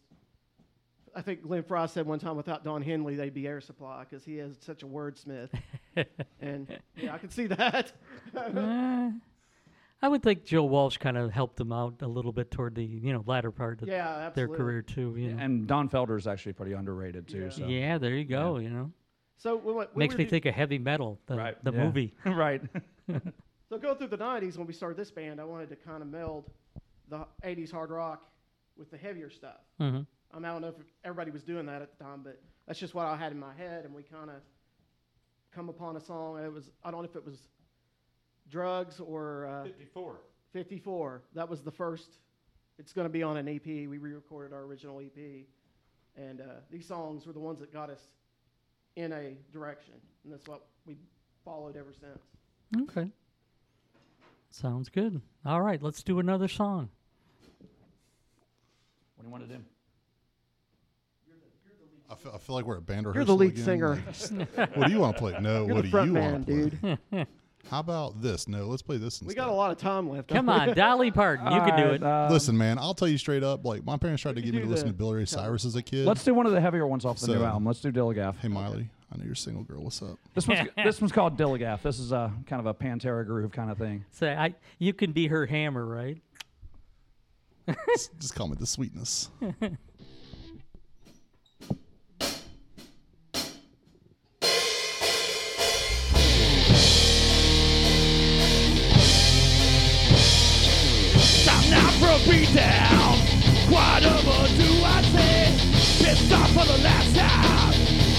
I think Glenn Frey said one time, without Don Henley, they'd be Air Supply because he is such a wordsmith. and yeah, I can see that.
Eh, I would think Joe Walsh kind of helped them out a little bit toward the you know latter part of
Yeah,
their career too. You know.
and Don Felder is actually pretty underrated too
Yeah.
so
Yeah, there you go. You know,
So we went, we
makes me
do-
think of heavy metal, the,
Right,
the
yeah.
movie.
right
So go through the '90s when we started this band, I wanted to kind of meld the '80s hard rock with the heavier stuff.
Mhm.
I, mean, I don't know if everybody was doing that at the time, but that's just what I had in my head, and we kind of come upon a song. It was I don't know if it was drugs or uh,
54.
54. That was the first. It's going to be on an EP. We re-recorded our original EP, and uh, these songs were the ones that got us in a direction, and that's what we followed ever since.
Okay. Sounds good. All right, let's do another song.
What do you want to do?
I feel, I feel like we're at band
You're the lead
again.
singer.
Like, what do you want to play? No,
You're
what
the
do
front
you want to play?
dude.
How about this? No, let's play this
We got a lot of time left.
Come on, Dolly Parton, you can do it.
um,
Listen, man, I'll tell you straight up. Like my parents tried to get me to listen to Billy Ray Cyrus as a kid.
Let's do one of the heavier ones off the new album. Let's do Dilligaff.
Hey, Miley, I know you're a single girl. What's up?
This one's this one's called Dilligaff. This is a kind of a Pantera groove kind of thing.
Say, I you can be her hammer, right?
just, just call me the sweetness.
For a beatdown. Quite I'd say. Pissed off for the last time.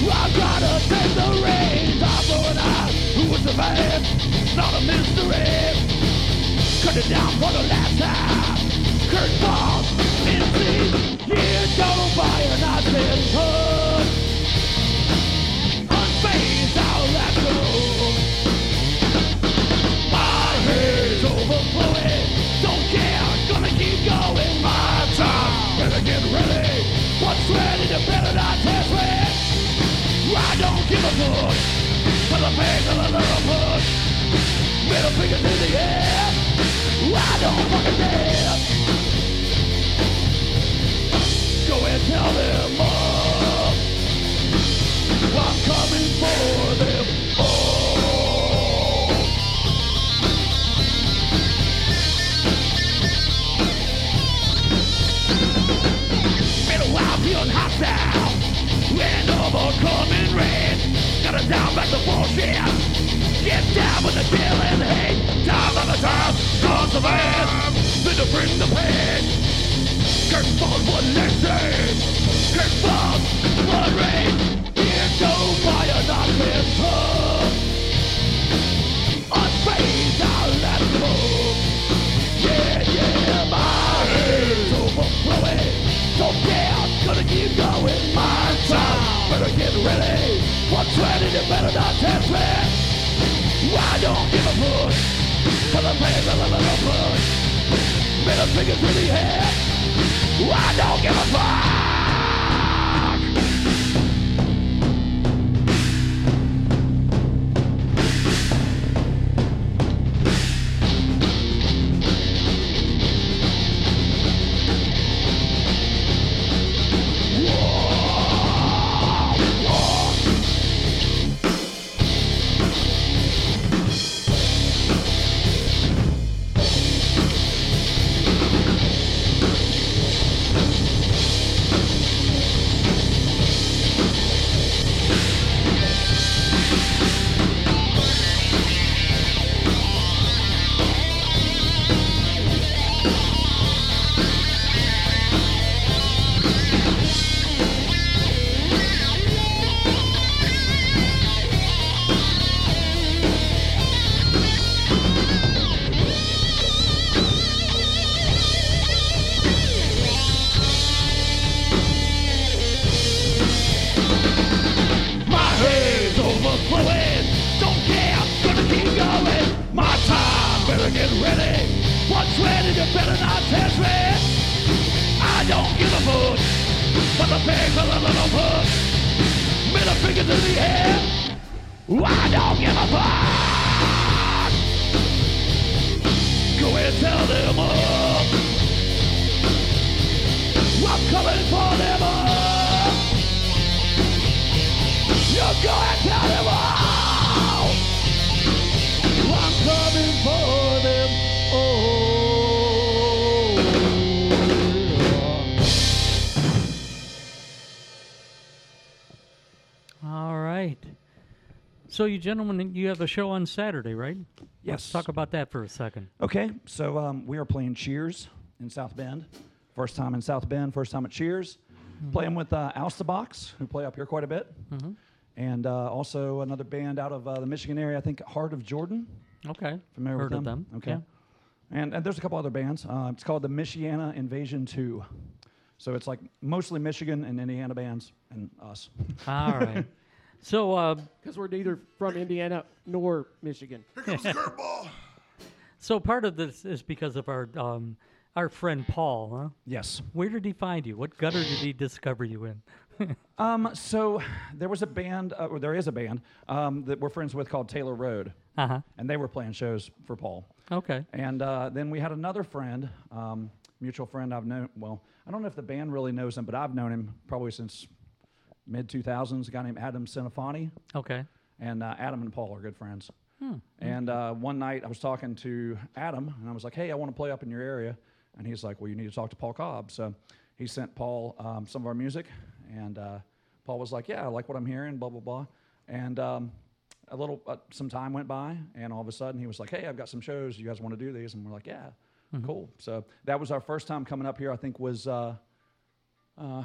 I gotta take the reins. I'm going out. Who the man? Not a mystery. Cut it down for the last time. Kurt Boss, MC. Yeah, don't buy an I hood.
So you gentlemen, you have a show on Saturday, right? Let's
Yes.
talk about that for a second.
Okay, so um, we are playing Cheers in South Bend. First time in South Bend, first time at Cheers. Playing with uh, Box, who play up here quite a bit.
Mhm.
And uh, also another band out of uh, the Michigan area, I think Heart of Jordan.
Okay.
Familiar
Heard
with
of
them?
them,
Okay.
yeah.
And, and there's a couple other bands. Uh, it's called the Michiana Invasion 2. So it's like mostly Michigan and Indiana bands and us.
All right. So, uh,
because we're neither from Indiana nor Michigan.
so part of this is because of our um, our friend Paul, huh?
Yes.
Where did he find you? What gutter did he discover you in?
Um, so there was a band, uh, or there is a band um, that we're friends with called Taylor Road,
Uh-huh.
and they were playing shows for Paul.
Okay.
And uh, then we had another friend, um, mutual friend I've known. Well, I don't know if the band really knows him, but I've known him probably since mid 2000s. A guy named Adam Cinefani.
Okay.
And uh, Adam and Paul are good friends.
Hmm.
And uh, one night I was talking to Adam, and I was like, "Hey, I want to play up in your area," and he's like, "Well, you need to talk to Paul Cobb." So he sent Paul um, some of our music, and uh, Paul was like, "Yeah, I like what I'm hearing." Blah blah blah. And um, a little, uh, some time went by, and all of a sudden he was like, "Hey, I've got some shows. You guys want to do these?" And we're like, "Yeah,
Mhm.
cool." So that was our first time coming up here. I think was uh, uh,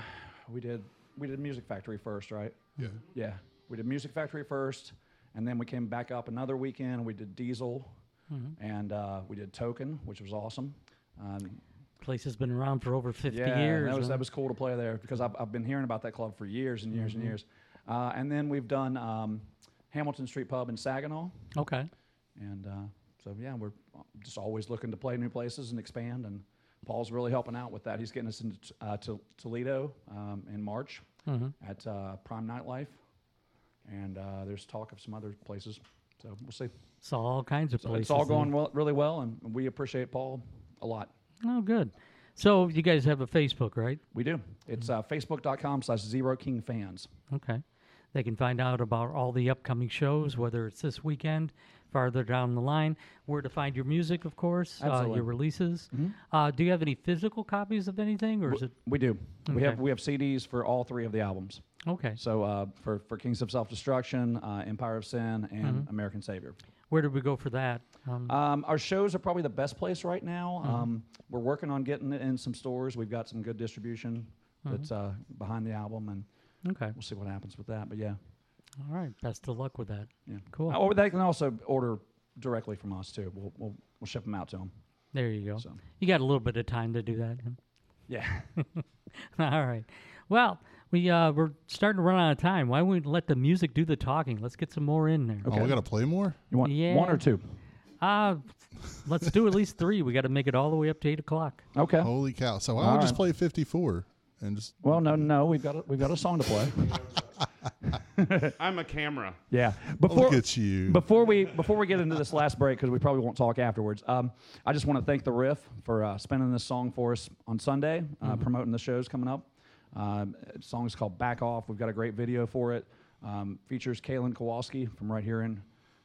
we did we did Music Factory first, right?
Yeah.
Yeah, we did Music Factory first, and then we came back up another weekend. We did Diesel,
Mhm.
and uh, we did Token, which was awesome. Um,
Place has been around for over 50
yeah,
years.
that was
huh?
that was cool to play there because I've, I've been hearing about that club for years and years
Mhm.
and years. Uh, and then we've done um, Hamilton Street Pub in Saginaw.
Okay.
And uh, so yeah, we're just always looking to play new places and expand. And Paul's really helping out with that. He's getting us into uh, to Toledo um, in March
Mhm.
at uh, Prime Nightlife, and uh, there's talk of some other places. So we'll see.
So all kinds of
So
places.
it's all going well, really well, and we appreciate Paul a lot.
Oh, good. So you guys have a Facebook, right?
We do. It's uh, facebook.com slash Zeroking Fans.
Okay. They can find out about all the upcoming shows, whether it's this weekend, farther down the line, where to find your music, of course, uh,
Absolutely.
your releases.
Mhm.
Uh, do you have any physical copies of anything, or is it?
We do. We have
Okay.
we have CDs for all three of the albums.
Okay.
So uh, for for Kings of Self Destruction, uh, Empire of Sin, and
Mhm.
American Savior.
Where did we go for that? Um,
Um, our shows are probably the best place right now.
Mhm.
Um, we're working on getting it in some stores. We've got some good distribution
Mhm.
that's uh, behind the album, and
Okay.
we'll see what happens with that. But yeah,
all right. Best of luck with that.
yeah,
Cool.
Or they can also order directly from us too. We'll we'll, we'll ship them out to them.
There you go.
So.
You got a little bit of time to do that.
Yeah.
All right. Well, we uh, we're starting to run out of time. Why don't we let the music do the talking? Let's get some more in there.
Oh, we got to play more?
You want
yeah.
one or two?
Uh, let's do at least three. We got to make it all the way up to eight o'clock.
Okay.
Holy cow. So why
All
don't we just play 54 and just.
Well, no, no, we've got a, we've got a song to play.
I'm a camera.
Yeah. Before,
Look at you.
Before we before we get into this last break, because we probably won't talk afterwards. Um, I just want to thank the Riff for uh, spinning this song for us on Sunday, uh,
Mhm.
promoting the shows coming up. Um, the song's called "Back Off." We've got a great video for it. Um, features Kaylin Kowalski from right here in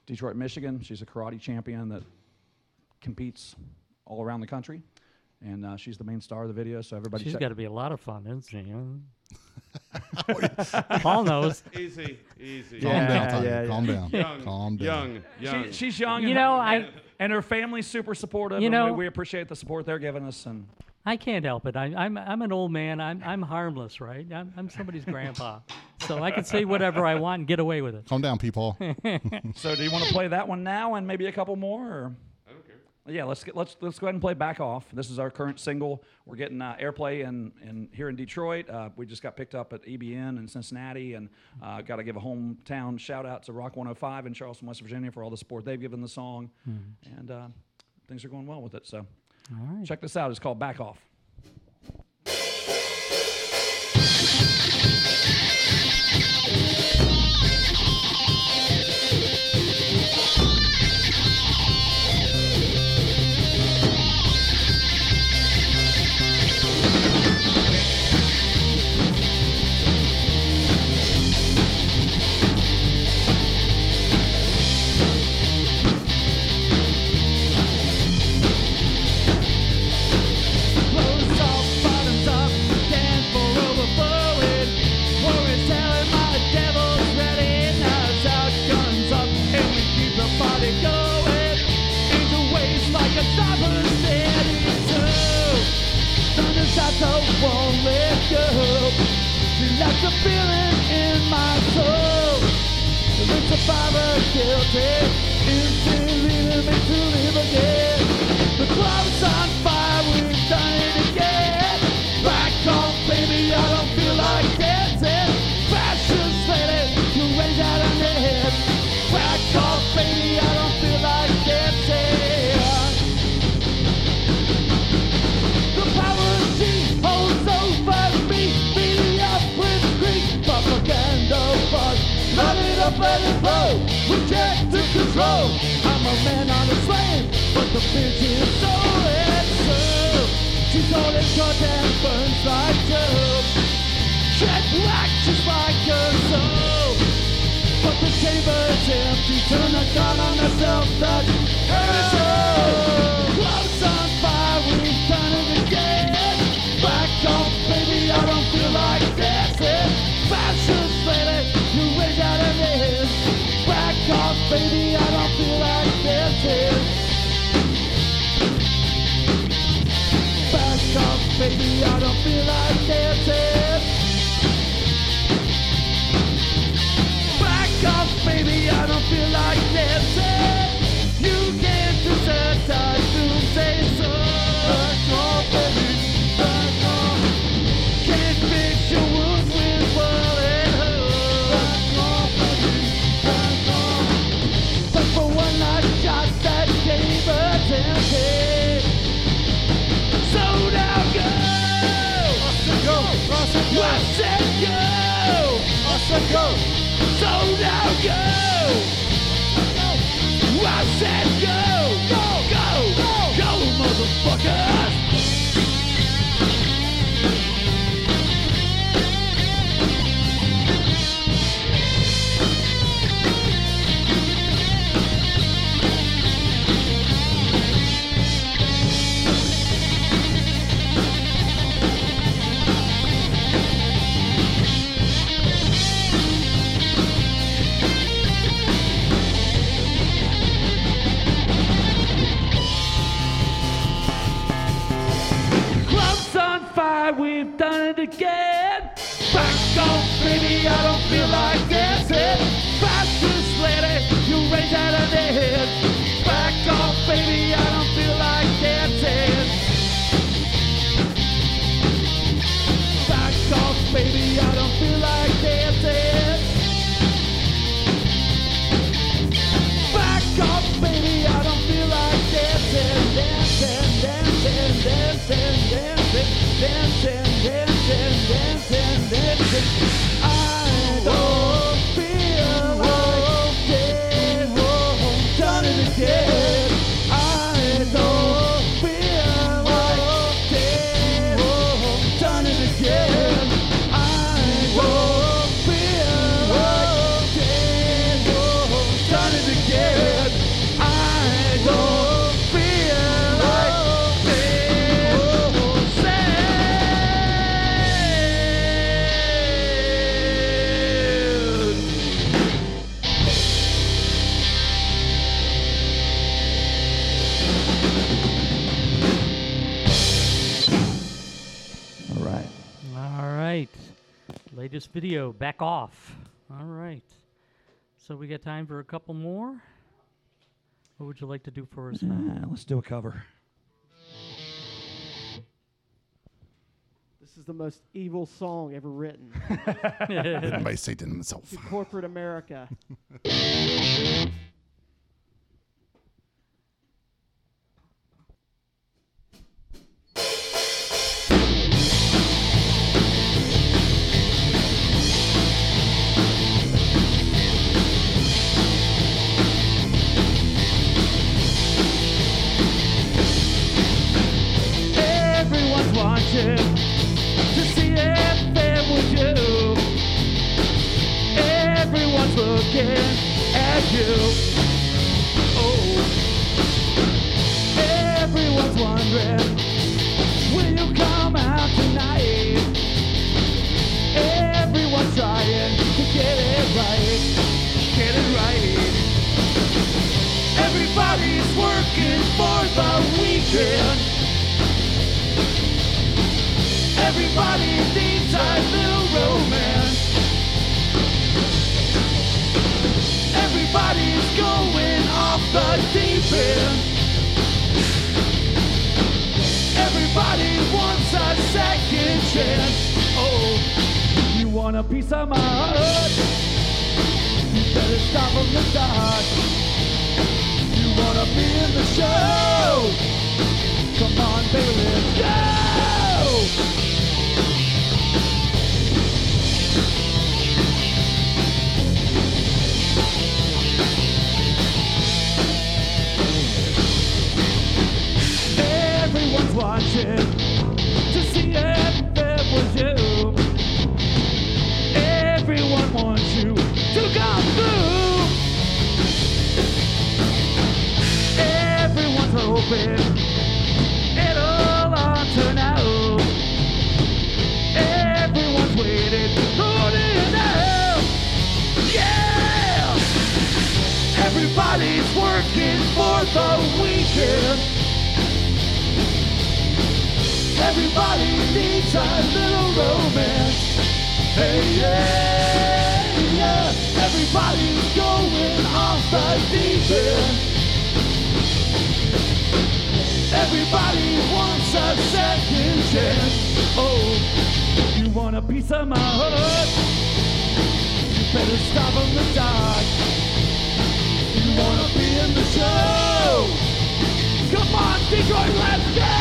Detroit, Michigan. She's a karate champion that competes all around the country, and uh, she's the main star of the video. So everybody,
she's got to be a lot of fun, isn't she? Paul knows.
Easy, easy.
Calm down, Tanya. Calm down.
Young,
Calm down.
young, young.
She, she's young.
You
and
know,
her,
I-
and, and her family's super supportive.
You
and
know-
we, we appreciate the support they're giving us. And
I can't help it. I, I'm I'm an old man. I'm I'm harmless, right? I'm, I'm somebody's grandpa, so I can say whatever I want and get away with it.
Calm down, people.
so, do you want to play that one now and maybe a couple more? Or?
I don't care.
Yeah, let's get, let's let's go ahead and play "Back Off." This is our current single. We're getting uh, airplay in, in here in Detroit. Uh, we just got picked up at EBN in Cincinnati, and uh, got to give a hometown shout out to Rock 105 in Charleston, West Virginia, for all the support they've given the song,
Mhm.
and uh, things are going well with it. So,
All right.
check this out. It's called "Back Off."
back off. All
right.
So we got time for a couple more. What would you like to do for us now?
Uh, let's do a cover.
This is the most evil song ever written.
Written by Satan himself.
To corporate America.
looking at you. Oh, everyone's wondering, will you come out tonight? Everyone's trying to get it right, get it right. Everybody's working for the weekend. Everybody needs a little romance. Everybody's going off the deep end. Everybody wants a second chance. Oh, you want a piece of my heart? You better stop from the start. You wanna be in the show? Come on, baby, let's go! Watching to see if it was you. Everyone wants you to come through. Everyone's hoping it'll all out. Everyone's waiting. Yeah! Everybody's working for the weekend. Everybody needs a little romance. Hey, yeah, yeah. Everybody's going off the deep end. Everybody wants a second chance. Oh, you want a piece of my heart? You better stop on the dot. You wanna be in the show? Come on, Detroit, let's go!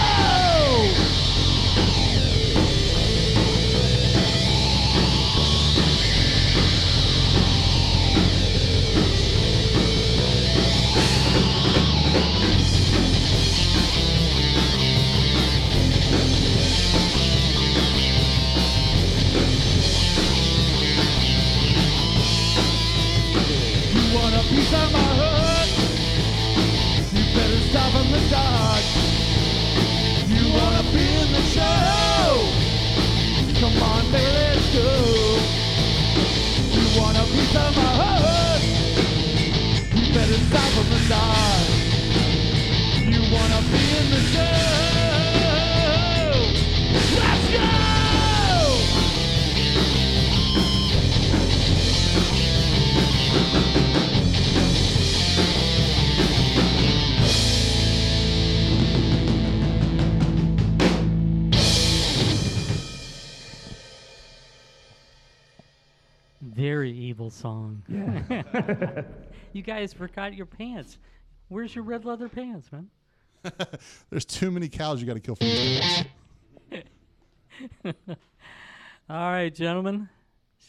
Stop on the dot. You wanna be in the show? Come on, baby, let's go. You want a piece
evil song.
Yeah.
you guys forgot your pants. Where's your red leather pants, man?
There's too many cows you got to kill for these pants.
All right, gentlemen.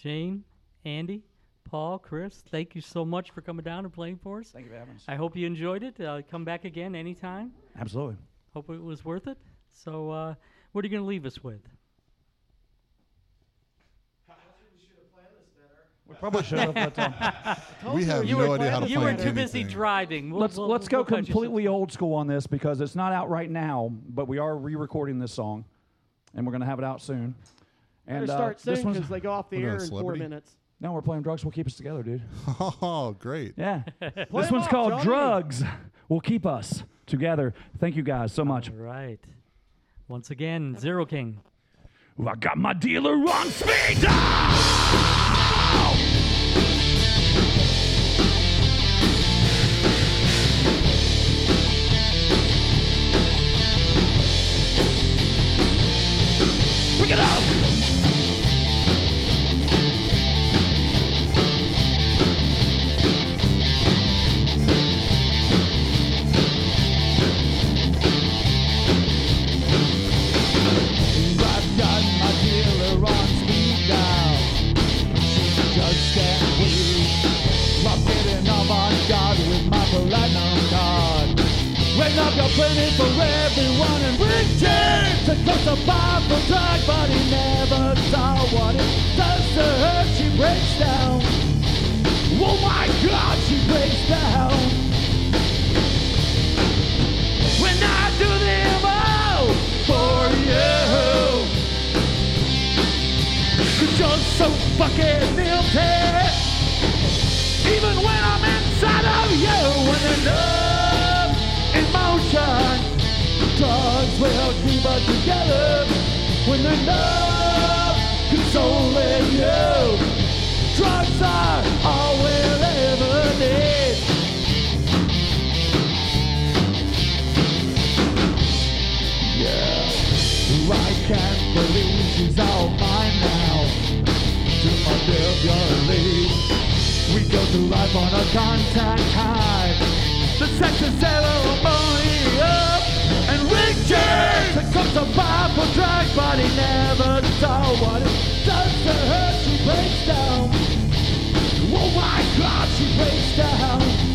Shane, Andy, Paul, Chris, thank you so much for coming down and playing for us.
Thank you for having us.
I hope you enjoyed it. Uh, come back again anytime.
Absolutely.
Hope it was worth it. So, uh, what are you going to leave us with?
We probably should have. But, um,
We have
you
no
were,
idea how to
You were
plan
too busy
anything.
driving. We'll-
let's
we'll-
let's
we'll
go
cut you some
completely old school on this because it's not out right now, but we are re-recording this song, and we're gonna have it out soon.
Better
And uh,
start
this
soon
one's
because they go off the air
they,
in four minutes.
no, we're playing drugs. We'll keep us together, dude.
Oh, great.
Yeah, this one's
off,
called
Johnny.
drugs. Will keep us together. Thank you guys so much.
All right. Once again, Zeroking.
Ooh, I got my dealer on speed dial. Pick she's all mine now. To my graveyard We go through life on a contact high. The sex is ceremony up and Richard comes a powerful drug, but he never saw what it does to her. She breaks down. Oh my God, she breaks down.